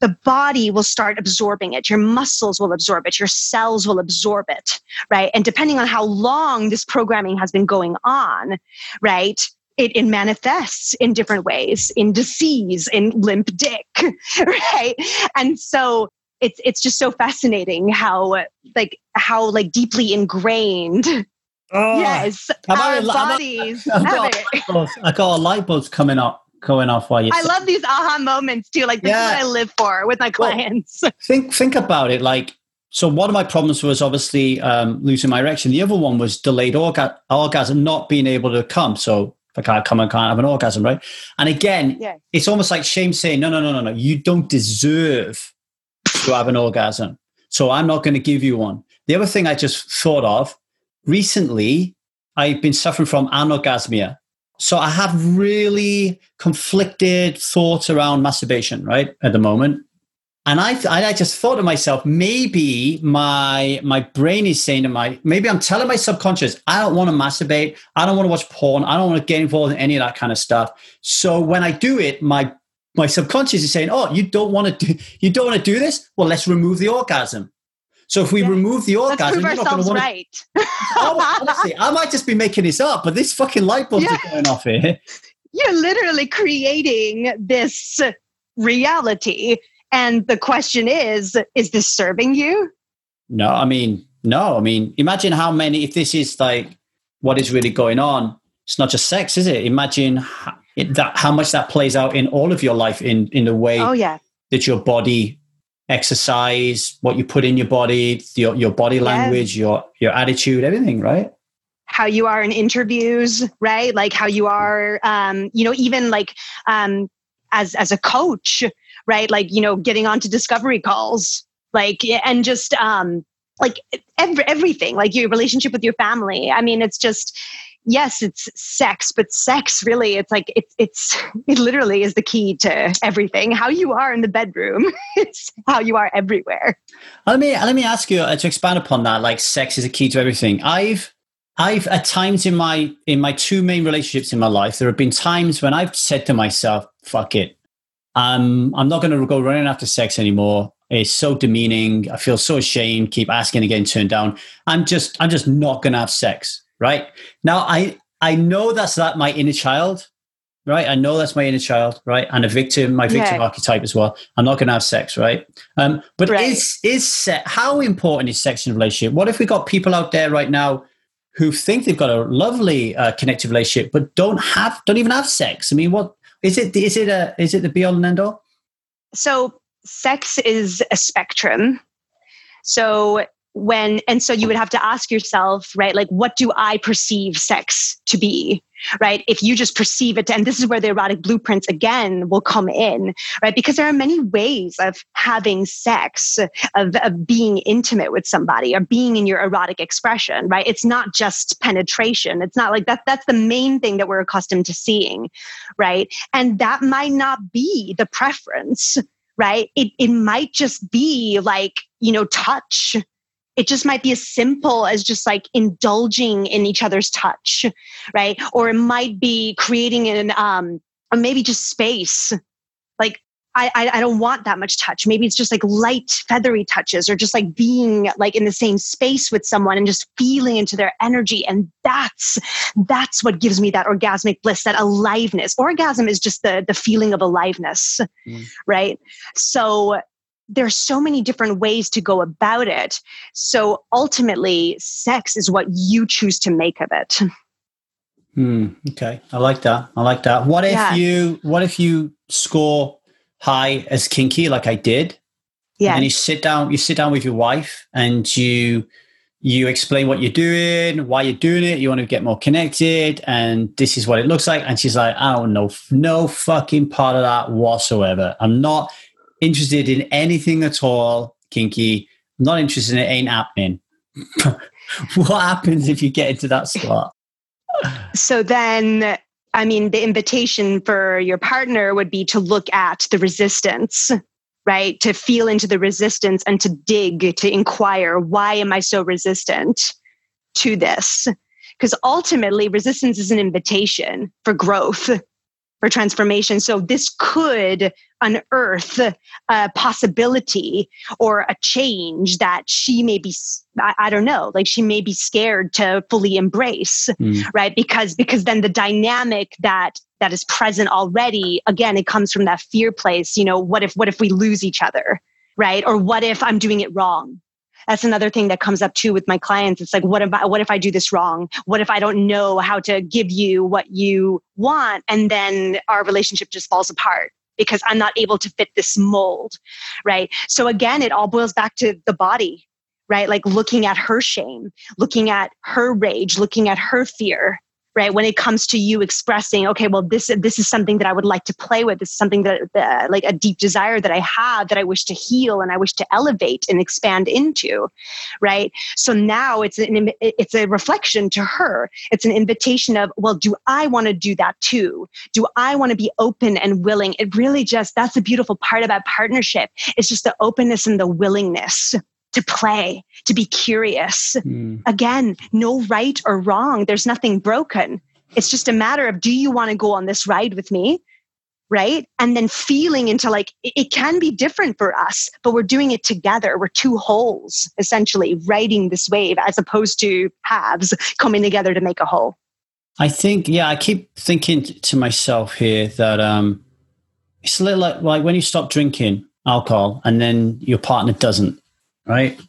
the body will start absorbing it. Your muscles will absorb it. Your cells will absorb it, right? And depending on how long this programming has been going on, right? It, it manifests in different ways, in disease, in limp dick, right? And so it's it's just so fascinating how like how like deeply ingrained Oh, yes, our bodies. I've got, I've got a light bulb coming up going off while you. I love these aha moments too. Like this yeah. is what I live for with my clients. Well, think think about it. Like so, one of my problems was obviously um, losing my erection. The other one was delayed orga- orgasm, not being able to come. So if I can't come, I can't have an orgasm, right? And again, yeah. it's almost like shame saying, "No, no, no, no, no. You don't deserve to have an orgasm, so I'm not going to give you one." The other thing I just thought of recently, I've been suffering from anorgasmia. So I have really conflicted thoughts around masturbation, right, at the moment. And I, I just thought to myself, maybe my my brain is saying to my, maybe I'm telling my subconscious, I don't want to masturbate, I don't want to watch porn, I don't want to get involved in any of that kind of stuff. So when I do it, my my subconscious is saying, oh, you don't want to do, you don't want to do this. Well, let's remove the orgasm. So if we yeah. remove the orgasm, Let's prove ourselves right. oh, honestly, I might just be making this up, but this fucking light bulbs yeah. are going off here. You're literally creating this reality. And the question is, is this serving you? No, I mean, no. I mean, imagine how many, if this is like what is really going on, it's not just sex, is it? Imagine how, it, that, how much that plays out in all of your life in, in the way oh, yeah. that your body exercise, what you put in your body, your, your body language, your, your attitude, everything, right? How you are in interviews, right? Like how you are, um, you know, even like um, as as a coach, right? Like you know, getting onto discovery calls, like and just um, like every, everything, like your relationship with your family. I mean, it's just, yes, it's sex, but sex really, it's like, it's, it's, it literally is the key to everything. How you are in the bedroom, it's how you are everywhere. Let me, let me ask you uh, to expand upon that. Like sex is a key to everything. I've, I've at times in my in my two main relationships in my life, there have been times when I've said to myself, "Fuck it, um, I'm not going to go running after sex anymore. It's so demeaning. I feel so ashamed. Keep asking getting turned down. I'm just I'm just not going to have sex." Right now, I I know that's that my inner child, right? I know that's my inner child, right? And a victim, my victim yeah. archetype as well. I'm not going to have sex, right? Um, but right. is is sex, how important is sex in a relationship? What if we got people out there right now? who think they've got a lovely uh, connected relationship but don't have don't even have sex. I mean, what is it? Is it a is it the be all and end all? So sex is a spectrum. So when and so you would have to ask yourself right like what do i perceive sex to be right? If you just perceive it and this is where the erotic blueprints again will come in right? Because there are many ways of having sex of, of being intimate with somebody or being in your erotic expression right? It's not just penetration. It's not like that that's the main thing that we're accustomed to seeing right? And that might not be the preference right? It, it might just be like you know touch it just might be as simple as just like indulging in each other's touch, right? Or it might be creating an, um, or maybe just space. Like, I, I don't want that much touch. Maybe it's just like light, feathery touches, or just like being like in the same space with someone and just feeling into their energy. And that's that's what gives me that orgasmic bliss, that aliveness. Orgasm is just the the feeling of aliveness, mm. right? So there's so many different ways to go about it. So ultimately, sex is what you choose to make of it. Hmm, okay, I like that. I like that. What if yeah. you What if you score high as kinky, like I did? Yeah. And you sit down. You sit down with your wife, and you you explain what you're doing, why you're doing it. You want to get more connected, and this is what it looks like. And she's like, I don't know, no fucking part of that whatsoever. I'm not interested in anything at all kinky, not interested in it, ain't happening. what happens if you get into that spot? So then, I mean, the invitation for your partner would be to look at the resistance, right? To feel into the resistance and to dig, to inquire, why am I so resistant to this? Because ultimately, resistance is an invitation for growth, for transformation. So this could unearth a possibility or a change that she may be I, I, don't know like she may be scared to fully embrace mm. right because because then the dynamic that that is present already again it comes from that fear place you know what if what if we lose each other right or what if i'm doing it wrong that's another thing that comes up too with my clients. It's like, what if I, what if I do this wrong? What if I don't know how to give you what you want? And then our relationship just falls apart because I'm not able to fit this mold. Right. So again, it all boils back to the body, right? Like looking at her shame, looking at her rage, looking at her fear, right when it comes to you expressing okay well this this is something that i would like to play with. This is something that, like a deep desire that i have that i wish to heal and i wish to elevate and expand into right? So now it's an it's a reflection to her. It's an invitation of well do i want to do that too? Do i want to be open and willing? It really just that's the beautiful part about partnership. It's just the openness and the willingness to play, to be curious. Mm. Again, no right or wrong. There's nothing broken. It's just a matter of do you want to go on this ride with me? Right. And then feeling into like it, it can be different for us, but we're doing it together. We're two wholes essentially riding this wave as opposed to halves coming together to make a whole. I think, yeah, I keep thinking to myself here that um, it's a little like, like when you stop drinking alcohol and then your partner doesn't right?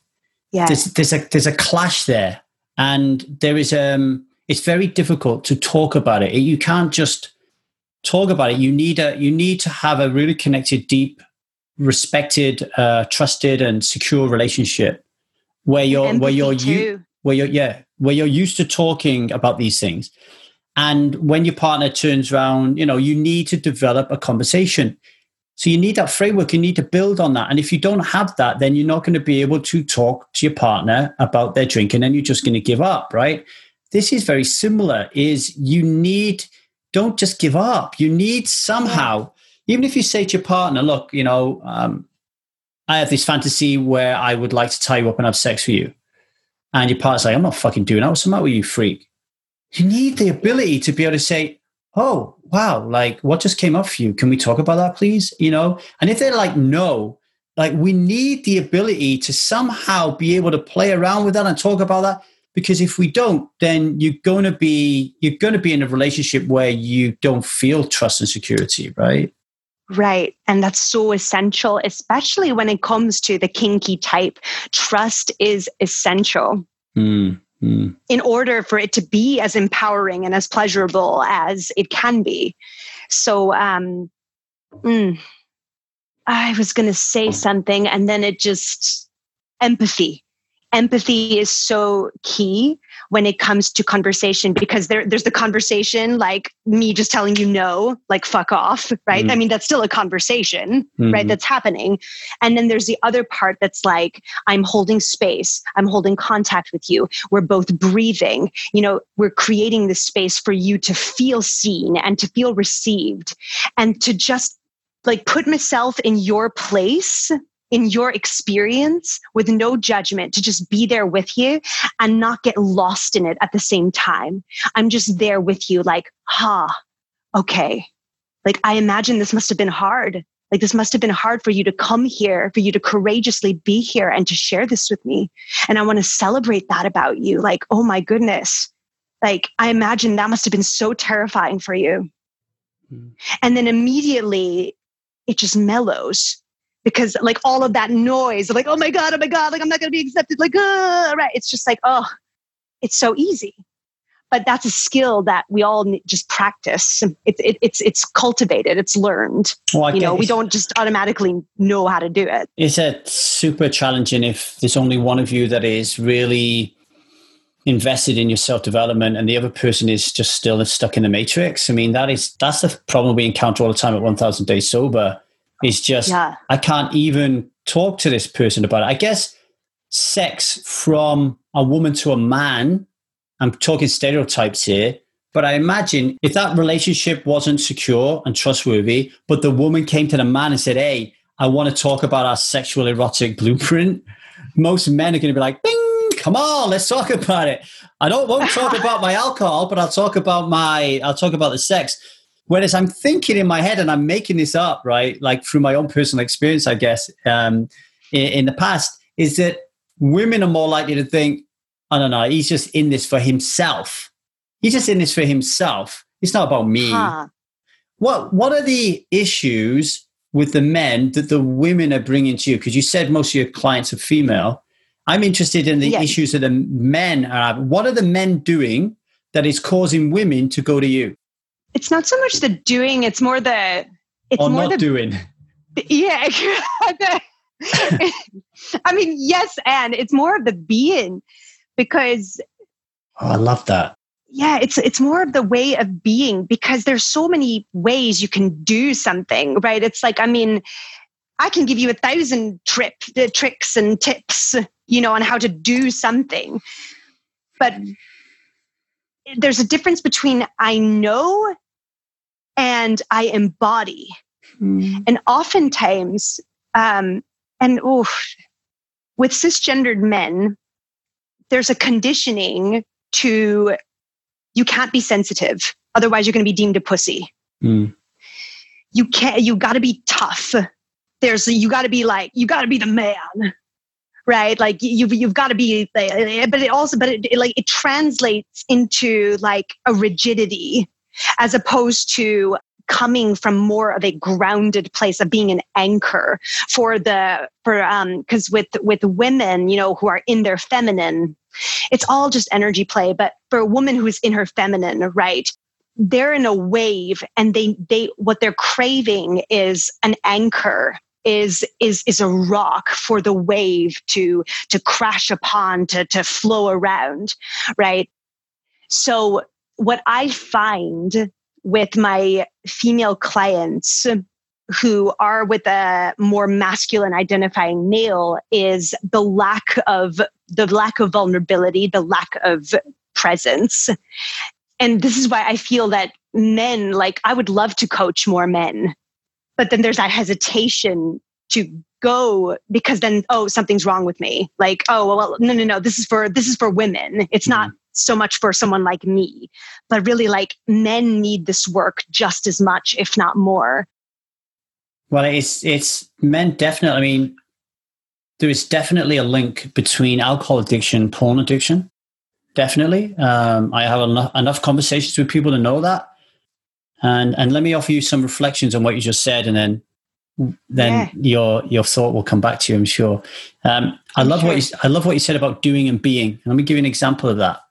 Yeah. There's, there's a there's a clash there, and there is um. It's very difficult to talk about it. You can't just talk about it. You need a you need to have a really connected, deep, respected, uh, trusted, and secure relationship where you're Empathy where you're you where you're yeah where you're used to talking about these things. And when your partner turns around, you know, you need to develop a conversation So you need that framework. You need to build on that. And if you don't have that, then you're not going to be able to talk to your partner about their drinking and you're just going to give up, right? This is very similar is you need, don't just give up. You need somehow, even if you say to your partner, look, you know, um, I have this fantasy where I would like to tie you up and have sex with you. And your partner's like, I'm not fucking doing that. What's the matter with you, freak? You need the ability to be able to say, oh, wow, like what just came up for you? Can we talk about that, please? You know? And if they're like, no, like we need the ability to somehow be able to play around with that and talk about that. Because if we don't, then you're going to be you're going to be in a relationship where you don't feel trust and security, right? Right. And that's so essential, especially when it comes to the kinky type. Trust is essential. Mm. Mm. in order for it to be as empowering and as pleasurable as it can be. So, um, mm, I was going to say something and then it just empathy. Empathy is so key when it comes to conversation because there, there's the conversation like me just telling you no like fuck off right? Mm-hmm. i mean that's still a conversation mm-hmm. right that's happening. And then there's the other part that's like i'm holding space i'm holding contact with you. We're both breathing. You know we're creating the space for you to feel seen and to feel received. And to just like put myself in your place in your experience with no judgment to just be there with you and not get lost in it at the same time. I'm just there with you, like, ha, huh, okay. Like, I imagine this must have been hard. Like, this must have been hard for you to come here, for you to courageously be here and to share this with me. And I want to celebrate that about you. Like, oh my goodness. Like, I imagine that must have been so terrifying for you. Mm. And then immediately it just mellows because like all of that noise, like, oh my God, oh my God, like I'm not going to be accepted. Like, uh, right. It's just like, oh, it's so easy. But that's a skill that we all just practice. It's it, it's it's cultivated. It's learned. Well, you know, we don't just automatically know how to do it. Is it super challenging if there's only one of you that is really invested in your self development and the other person is just still stuck in the matrix? I mean, that is that's the problem we encounter all the time at 1000 Days Sober it's just, yeah. I can't even talk to this person about it. I guess sex from a woman to a man, I'm talking stereotypes here, but I imagine if that relationship wasn't secure and trustworthy, but the woman came to the man and said, Hey, I want to talk about our sexual erotic blueprint, most men are going to be like, Bing, come on, let's talk about it. I don't won't talk about my alcohol, but I'll talk about my I'll talk about the sex. Whereas I'm thinking in my head and I'm making this up, right? Like through my own personal experience, I guess, um, in, in, the past, is that women are more likely to think, I don't know, he's just in this for himself. He's just in this for himself. It's not about me. Huh. What What are the issues with the men that the women are bringing to you? Because you said most of your clients are female. I'm interested in the yes. issues that the men are. What are the men doing that is causing women to go to you? It's not so much the doing, it's more the it's or more not the doing. Yeah. I mean, yes, and it's more of the being because oh, I love that. Yeah, it's it's more of the way of being because there's so many ways you can do something, right? It's like, I mean, I can give you a thousand trip the tricks and tips, you know, on how to do something. But there's a difference between I know and I embody. Mm. And oftentimes, um, and oof, with cisgendered men, there's a conditioning to you can't be sensitive, otherwise you're going to be deemed a pussy. Mm. You can't. You got to be tough. There's you got to be like you got to be the man, right? Like you've you've got to be. But it also, but it, it like it translates into like a rigidity as opposed to coming from more of a grounded place of being an anchor for the for um because with with women you know who are in their feminine it's all just energy play. But for a woman who's in her feminine right they're in a wave and they they what they're craving is an anchor is is is a rock for the wave to to crash upon to to flow around right? So what I find with my female clients who are with a more masculine identifying male is the lack of the lack of vulnerability, the lack of presence. And this is why I feel that men, like I would love to coach more men, but then there's that hesitation to go because then oh something's wrong with me like oh well no no no this is for this is for women it's not mm-hmm. So much for someone like me but really like men need this work just as much if not more well, it's it's men definitely. I mean, there is definitely a link between alcohol addiction, porn addiction. Definitely, um, I have enough, enough conversations with people to know that. And and let me offer you some reflections on what you just said, and then then yeah. your your thought will come back to you. I'm sure. Um, I I'm love sure. what you I love what you said about doing and being. Let me give you an example of that.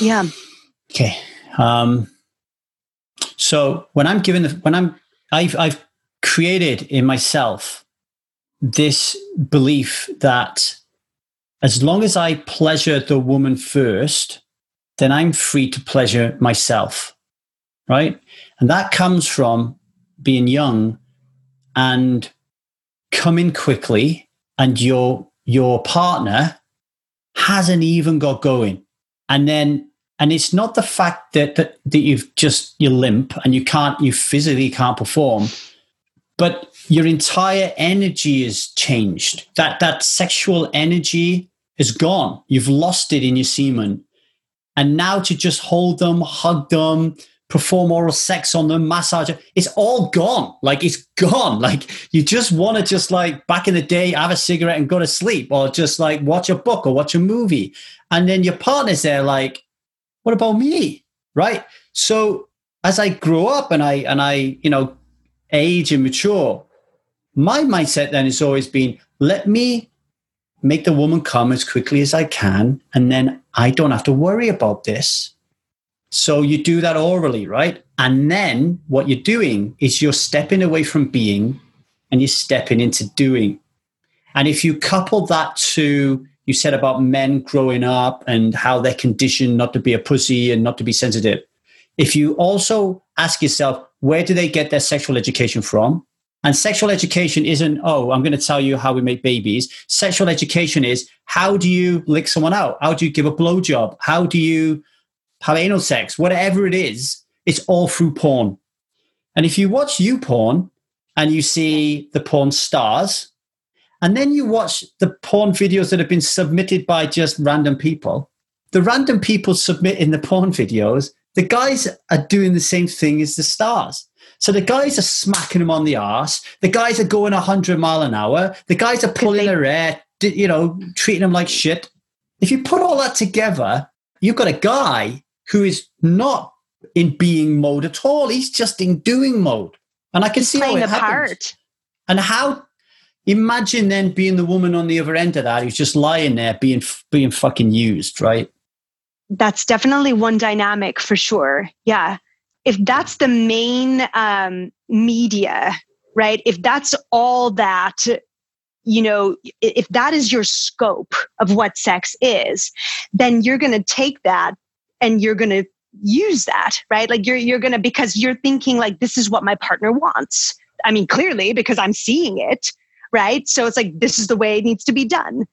Yeah. Okay. Um, so when I'm given the, when I'm I've I've created in myself this belief that as long as I pleasure the woman first, then I'm free to pleasure myself. Right. And that comes from being young and coming quickly, and your your partner hasn't even got going. And then and it's not the fact that that, that you've just you limp and you can't you physically can't perform but your entire energy is changed. That that sexual energy is gone. You've lost it in your semen. And now to just hold them, hug them, perform oral sex on them, massage, it's all gone. Like it's gone. Like you just want to just like back in the day, have a cigarette and go to sleep, or just like watch a book or watch a movie. And then your partner's there, like, what about me? Right. So as I grow up and I and I, you know, age and mature, my mindset then has always been let me make the woman come as quickly as I can, and then I don't have to worry about this. So you do that orally, right? And then what you're doing is you're stepping away from being and you're stepping into doing. And if you couple that to, you said about men growing up and how they're conditioned not to be a pussy and not to be sensitive. If you also ask yourself, where do they get their sexual education from? And sexual education isn't, oh, I'm going to tell you how we make babies. Sexual education is how do you lick someone out? How do you give a blowjob? How do you have anal sex? Whatever it is, it's all through porn. And if you watch you porn and you see the porn stars, and then you watch the porn videos that have been submitted by just random people, the random people submit in the porn videos the guys are doing the same thing as the stars. So the guys are smacking them on the ass. The guys are going 100 mile an hour. The guys are pulling their hair, you know, treating them like shit. If you put all that together, you've got a guy who is not in being mode at all. He's just in doing mode. And I can He's see how it happens. part. And how imagine then being the woman on the other end of that who's just lying there being being fucking used, right? that's definitely one dynamic for sure. Yeah. If that's the main um, media, right? If that's all that, you know, if that is your scope of what sex is, then you're going to take that and you're going to use that, right? Like you're you're going to because you're thinking like this is what my partner wants. I mean, clearly because I'm seeing it, right? So it's like this is the way it needs to be done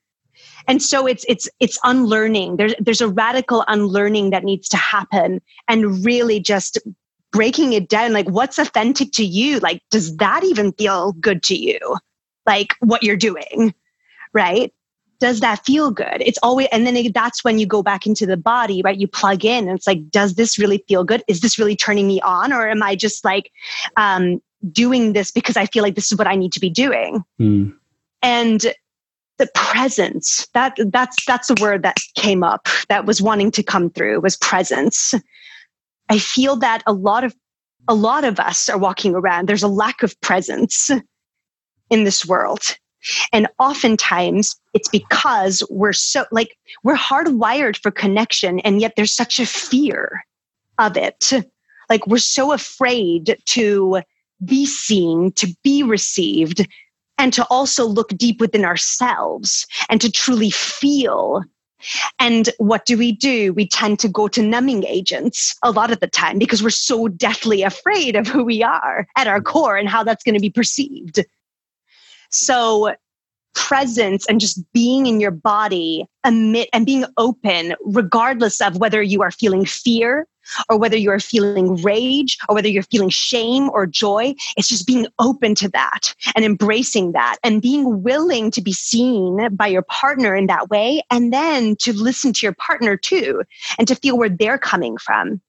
and so it's it's it's unlearning there's there's a radical unlearning that needs to happen and really just breaking it down like what's authentic to you like does that even feel good to you like what you're doing right does that feel good? It's always and then it, that's when you go back into the body right? You plug in and it's like does this really feel good? Is this really turning me on? Or am i just like um doing this because i feel like this is what i need to be doing? Mm. and the presence that that's that's the word that came up that was wanting to come through was presence. I feel that a lot of a lot of us are walking around. There's a lack of presence in this world and oftentimes it's because we're so like we're hardwired for connection and yet there's such a fear of it like we're so afraid to be seen to be received and to also look deep within ourselves and to truly feel And what do we do? We tend to go to numbing agents a lot of the time because we're so deathly afraid of who we are at our core and how that's going to be perceived. So, presence and just being in your body amid and being open, regardless of whether you are feeling fear or whether you're feeling rage or whether you're feeling shame or joy. It's just being open to that and embracing that and being willing to be seen by your partner in that way. And then to listen to your partner too and to feel where they're coming from.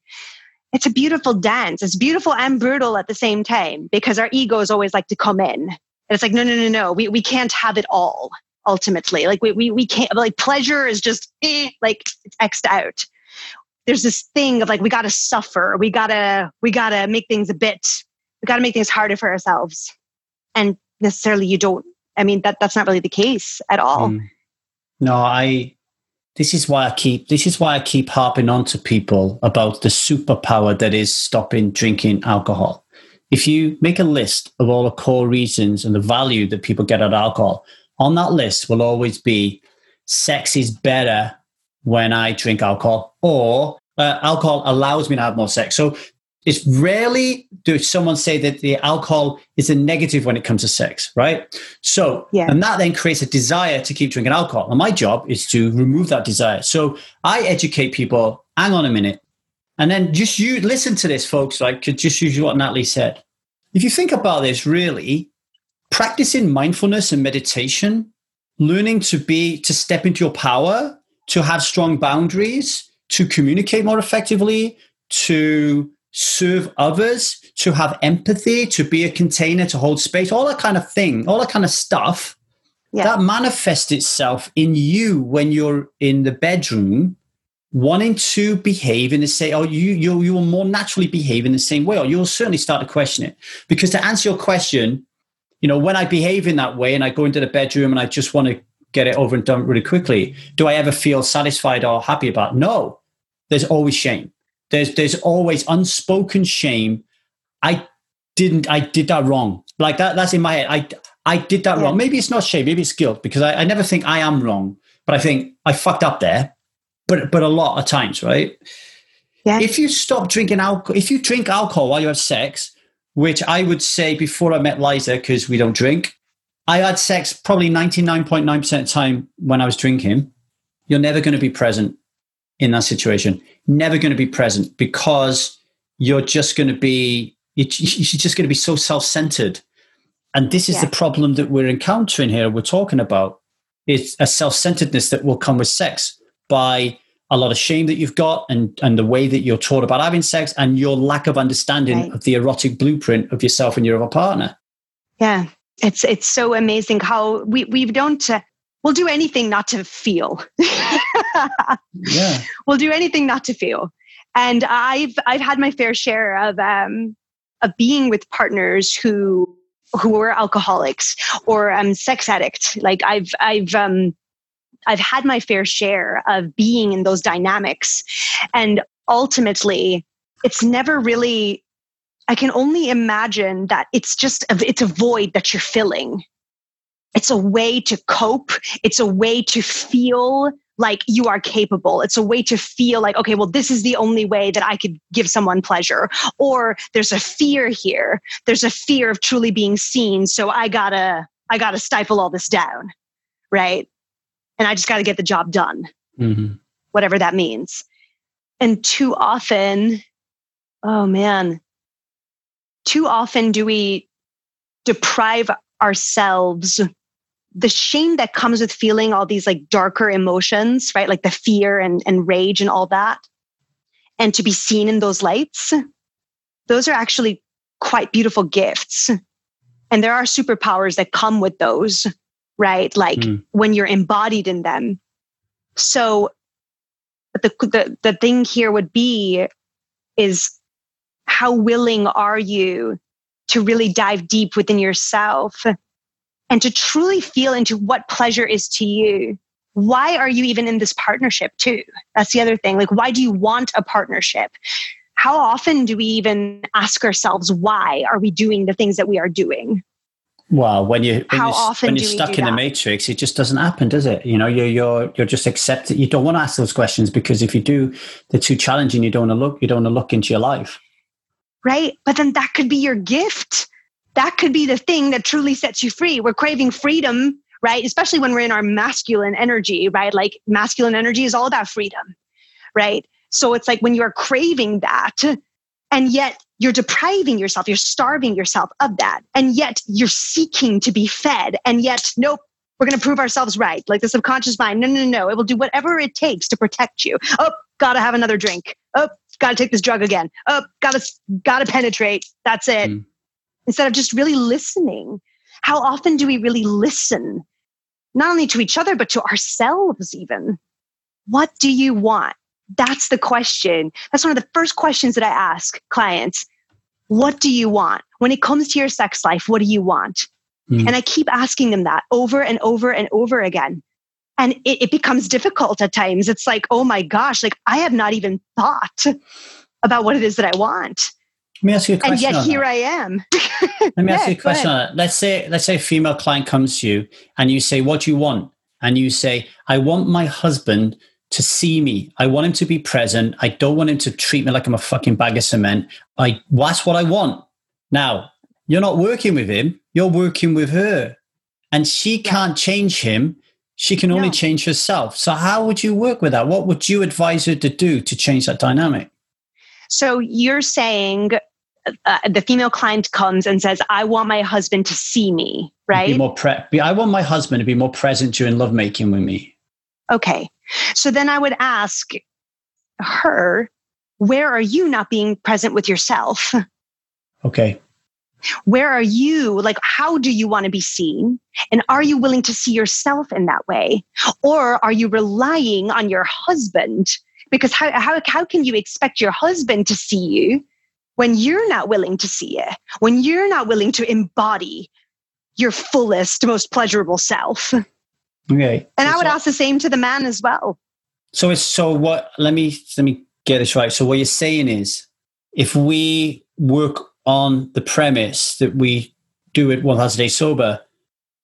It's a beautiful dance. It's beautiful and brutal at the same time because our egos always like to come in. And it's like, no, no, no, no. We, we can't have it all ultimately. Like we, we, we can't, like pleasure is just eh, like it's X'd out there's this thing of like we got to suffer we got to we got to make things a bit we got to make things harder for ourselves and necessarily you don't i mean that that's not really the case at all mm. no i this is why i keep this is why i keep harping on to people about the superpower that is stopping drinking alcohol if you make a list of all the core reasons and the value that people get out of alcohol on that list will always be sex is better when I drink alcohol, or uh, alcohol allows me to have more sex. So it's rarely does someone say that the alcohol is a negative when it comes to sex, right? So, yeah. and that then creates a desire to keep drinking alcohol. And my job is to remove that desire. So I educate people, hang on a minute. And then just you listen to this, folks, like just use what Natalie said. If you think about this, really, practicing mindfulness and meditation, learning to be, to step into your power to have strong boundaries, to communicate more effectively, to serve others, to have empathy, to be a container, to hold space, all that kind of thing, all that kind of stuff. Yeah. That manifests itself in you when you're in the bedroom wanting to behave in the same or you you you will more naturally behave in the same way or you'll certainly start to question it because to answer your question you know when i behave in that way and i go into the bedroom and i just want to get it over and done really quickly. Do I ever feel satisfied or happy about? It? No. There's always shame. There's there's always unspoken shame. I didn't. I did that wrong. Like that. That's in my head. I I did that yeah. wrong. Maybe it's not shame. Maybe it's guilt because I, I never think I am wrong, but I think I fucked up there. But but a lot of times, right? Yeah. If you stop drinking alcohol, if you drink alcohol while you have sex, which I would say before I met Liza, because we don't drink, I had sex probably 99.9% of the time when I was drinking. You're never going to be present in that situation. Never going to be present because you're just going to be, you're just going to be so self centered. And this is yeah. the problem that we're encountering here, we're talking about. It's a self centeredness that will come with sex by a lot of shame that you've got and, and the way that you're taught about having sex and your lack of understanding right. of the erotic blueprint of yourself and your other partner. Yeah. It's it's so amazing how we we don't uh, we'll do anything not to feel. Yeah. We'll do anything not to feel. And i've i've had my fair share of um of being with partners who who were alcoholics or um sex addicts. Like i've i've um i've had my fair share of being in those dynamics and ultimately it's never really I can only imagine that it's just a, it's a void that you're filling. It's a way to cope. It's a way to feel like you are capable. It's a way to feel like, okay, well, this is the only way that I could give someone pleasure. Or there's a fear here. There's a fear of truly being seen. So I gotta, I gotta stifle all this down. Right. And I just gotta get the job done. Mm-hmm. Whatever that means. And too often, oh man, too often do we deprive ourselves the shame that comes with feeling all these like darker emotions, right? Like the fear and, and rage and all that. And to be seen in those lights, those are actually quite beautiful gifts. And there are superpowers that come with those, right? Like mm. when you're embodied in them. So the, the, the thing here would be is how willing are you to really dive deep within yourself and to truly feel into what pleasure is to you? Why are you even in this partnership, too? That's the other thing. Like, why do you want a partnership? How often do we even ask ourselves, why are we doing the things that we are doing? Well, when you when How you're, often when you're stuck in the matrix, it just doesn't happen, does it? You know, you're you're you're just accepted. You don't want to ask those questions because if you do, they're too challenging. You don't want to look. You don't want to look into your life. right? But then that could be your gift. That could be the thing that truly sets you free. We're craving freedom, right? Especially when we're in our masculine energy, right? Like masculine energy is all about freedom, right? So it's like when you're craving that, and yet you're depriving yourself, you're starving yourself of that, and yet you're seeking to be fed, and yet, nope. We're going to prove ourselves right. Like the subconscious mind. No, no, no, no. It will do whatever it takes to protect you. Oh, gotta have another drink. Oh, gotta take this drug again. Oh, gotta, gotta penetrate. That's it. Mm. Instead of just really listening. How often do we really listen? Not only to each other, but to ourselves, even. What do you want? That's the question. That's one of the first questions that I ask clients. What do you want? When it comes to your sex life, what do you want? Mm. And I keep asking them that over and over and over again. And it, it becomes difficult at times. It's like, oh my gosh, like I have not even thought about what it is that I want. Let me ask you a question. And yet here that. I am. Let me ask you a question on that. Let's say let's say a female client comes to you and you say, "What do you want?" And you say, "I want my husband to see me. I want him to be present. I don't want him to treat me like I'm a fucking bag of cement. I that's what I want." Now, you're not working with him. You're working with her, and she can't change him. She can only No. change herself. So, how would you work with that? What would you advise her to do to change that dynamic? So you're saying uh, the female client comes and says, I want my husband to see me, right? Be more pre- I want my husband to be more present during lovemaking with me. Okay. So then I would ask her, where are you not being present with yourself? Okay. Where are you? Like, how do you want to be seen? And are you willing to see yourself in that way? Or are you relying on your husband? Because how, how, how can you expect your husband to see you when you're not willing to see it? When you're not willing to embody your fullest, most pleasurable self? And Okay. I would so, ask the same to the man as well. So it's so what? Let me let me get this right. So what you're saying is, if we work on the premise that we do it 1,000 days sober,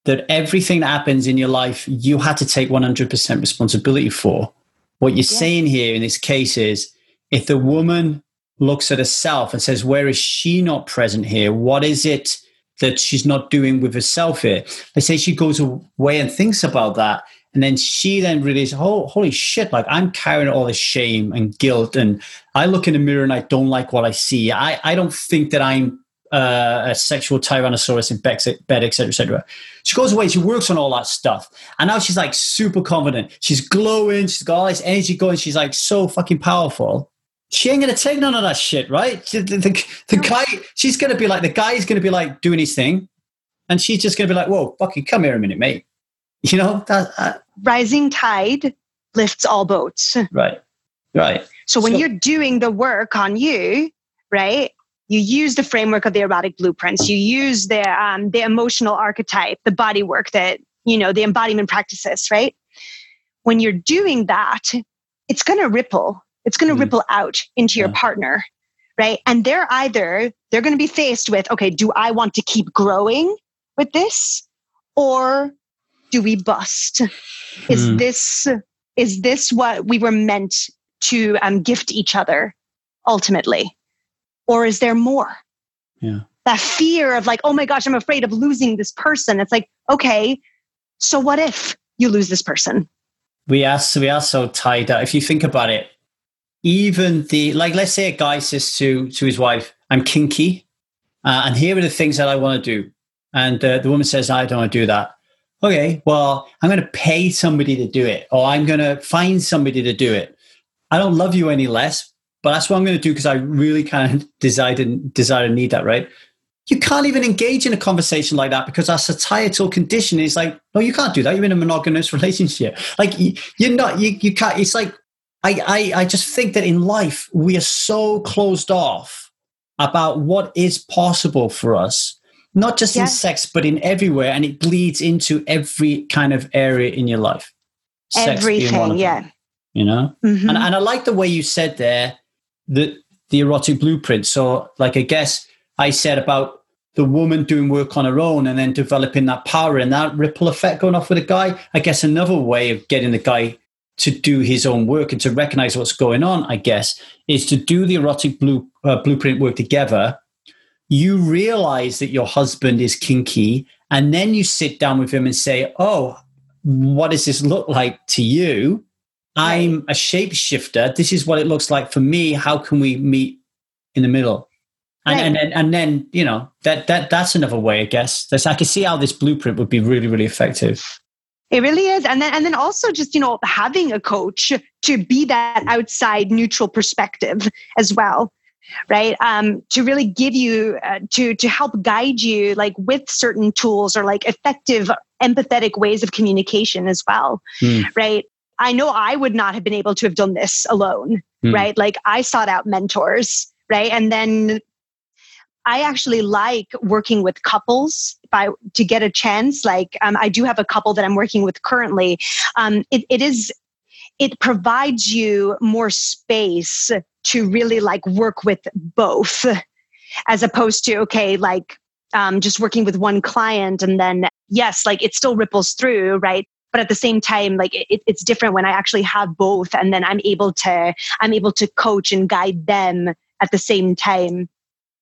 that everything that happens in your life you had to take 100% responsibility for. What you're Yeah. saying here in this case is, if the woman looks at herself and says, "Where is she not present here? What is it?" That she's not doing with herself here. Let's say she goes away and thinks about that, and then she then realizes, oh, holy shit, like I'm carrying all this shame and guilt. And I look in the mirror and I don't like what I see. I, I don't think that I'm uh, a sexual tyrannosaurus in bed, bed, et cetera, et cetera. She goes away, she works on all that stuff. And now she's like super confident. She's glowing, she's got all this energy going. She's like so fucking powerful. She ain't gonna take none of that shit, right? The, the, the, guy, she's gonna be like, the guy's gonna be like doing his thing. And she's just gonna be like, whoa, fucking come here a minute, mate. You know, that, uh, Rising tide lifts all boats. right, right. So when So- you're doing the work on you, right? You use the framework of the erotic blueprints. You use the um, the emotional archetype, the body work that you know, the embodiment practices, right? When you're doing that, it's going to ripple. It's going to Mhm. ripple out into your Yeah. partner, right? And they're either they're going to be faced with, okay, do I want to keep growing with this, or do we bust? Is Hmm. this is this what we were meant to um, gift each other ultimately or is there more Yeah. that fear of like oh my gosh i'm afraid of losing this person it's like okay so what if you lose this person we are so we are so tied up. If you think about it, even the like, let's say a guy says to to his wife, "I'm kinky, uh, and here are the things that I want to do," and uh, the woman says, "I don't want to do that." Okay, well, I'm going to pay somebody to do it, or I'm going to find somebody to do it. I don't love you any less, but that's what I'm going to do because I really kind of desire and desire and need that, right? You can't even engage in a conversation like that because our societal condition is like, no, you can't do that. You're in a monogamous relationship. Like you, you're not. You, you can't. It's like I, I I just think that in life we are so closed off about what is possible for us, not just Yeah. in sex but in everywhere, and it bleeds into every kind of area in your life. Sex being one everything yeah them, you know. Mhm. And, and I like the way you said there the the erotic blueprint. So, like, I guess I said about the woman doing work on her own and then developing that power and that ripple effect going off with a guy. I guess another way of getting the guy to do his own work and to recognize what's going on, I guess, is to do the erotic blue, uh, blueprint work together. You realize that your husband is kinky, and then you sit down with him and say, Oh, what does this look like to you? I'm a shapeshifter. This is what it looks like for me. How can we meet in the middle? And, right. and, and and then you know that that that's another way, I guess. That's I can see how this blueprint would be really really effective. It really is, and then and then also just you know having a coach to be that outside neutral perspective as well, right? Um, to really give you uh, to to help guide you like with certain tools or like effective empathetic ways of communication as well, mm. right? I know I would not have been able to have done this alone, mm. right? Like I sought out mentors, right? And then I actually like working with couples by to get a chance. Like um, I do have a couple that I'm working with currently. Um, it, it is it provides you more space to really like work with both, as opposed to okay, like um, just working with one client and then yes, like it still ripples through, right? but at the same time like it, it's different when i actually have both and then i'm able to i'm able to coach and guide them at the same time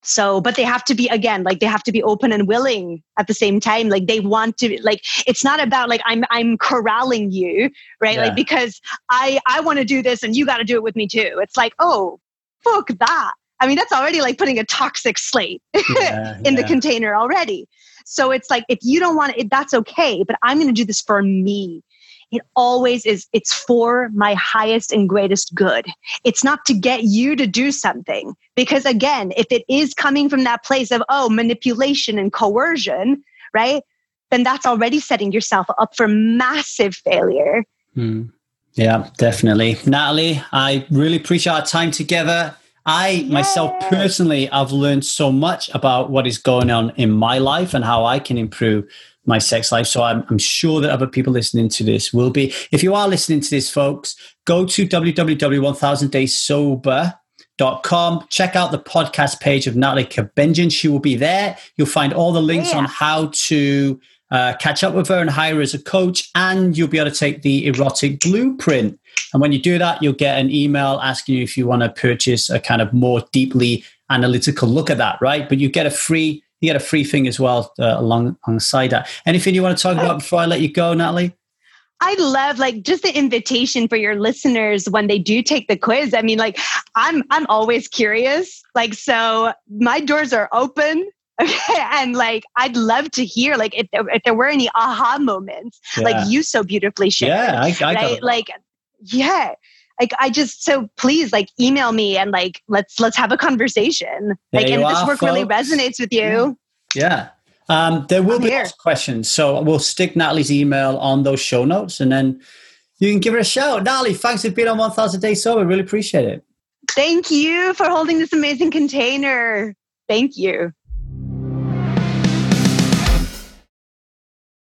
so but they have to be again like they have to be open and willing at the same time. Like they want to like it's not about like i'm i'm corralling you right? Yeah. like because i i want to do this and you got to do it with me too. It's like oh fuck that. I mean that's already like putting a toxic slate yeah, in yeah. the container already. So it's like if you don't want it that's okay but i'm going to do this for me it always is it's for my highest and greatest good it's not to get you to do something because again if it is coming from that place of oh manipulation and coercion right then that's already setting yourself up for massive failure mm. yeah definitely natalie i really appreciate our time together I Yay. myself personally, I've learned so much about what is going on in my life and how I can improve my sex life. So I'm, I'm, sure that other people listening to this will be. If you are listening to this, folks, go to www.1000dayssober.com. Check out the podcast page of Natalie Kabenjan. She will be there. You'll find all the links yeah. on how to uh, catch up with her and hire her as a coach, and you'll be able to take the erotic blueprint. And when you do that, you'll get an email asking you if you want to purchase a kind of more deeply analytical look at that, right? But you get a free you get a free thing as well uh, along alongside that. Anything you want to talk about before I let you go, Natalie? I love like just the invitation for your listeners when they do take the quiz. I mean, like I'm I'm always curious. Like so my doors are open. Okay. And like I'd love to hear like if there, if there were any aha moments, yeah. like you so beautifully shared. Yeah, I, I right? like yeah like i just so please like email me and like let's let's have a conversation. There like and if this work folks. really resonates with you. Yeah. Um, there will I'm be questions so we'll stick natalie's email on those show notes and then you can give her a shout. Natalie thanks for being on 1000 days sober. Really appreciate it. Thank you for holding this amazing container. Thank you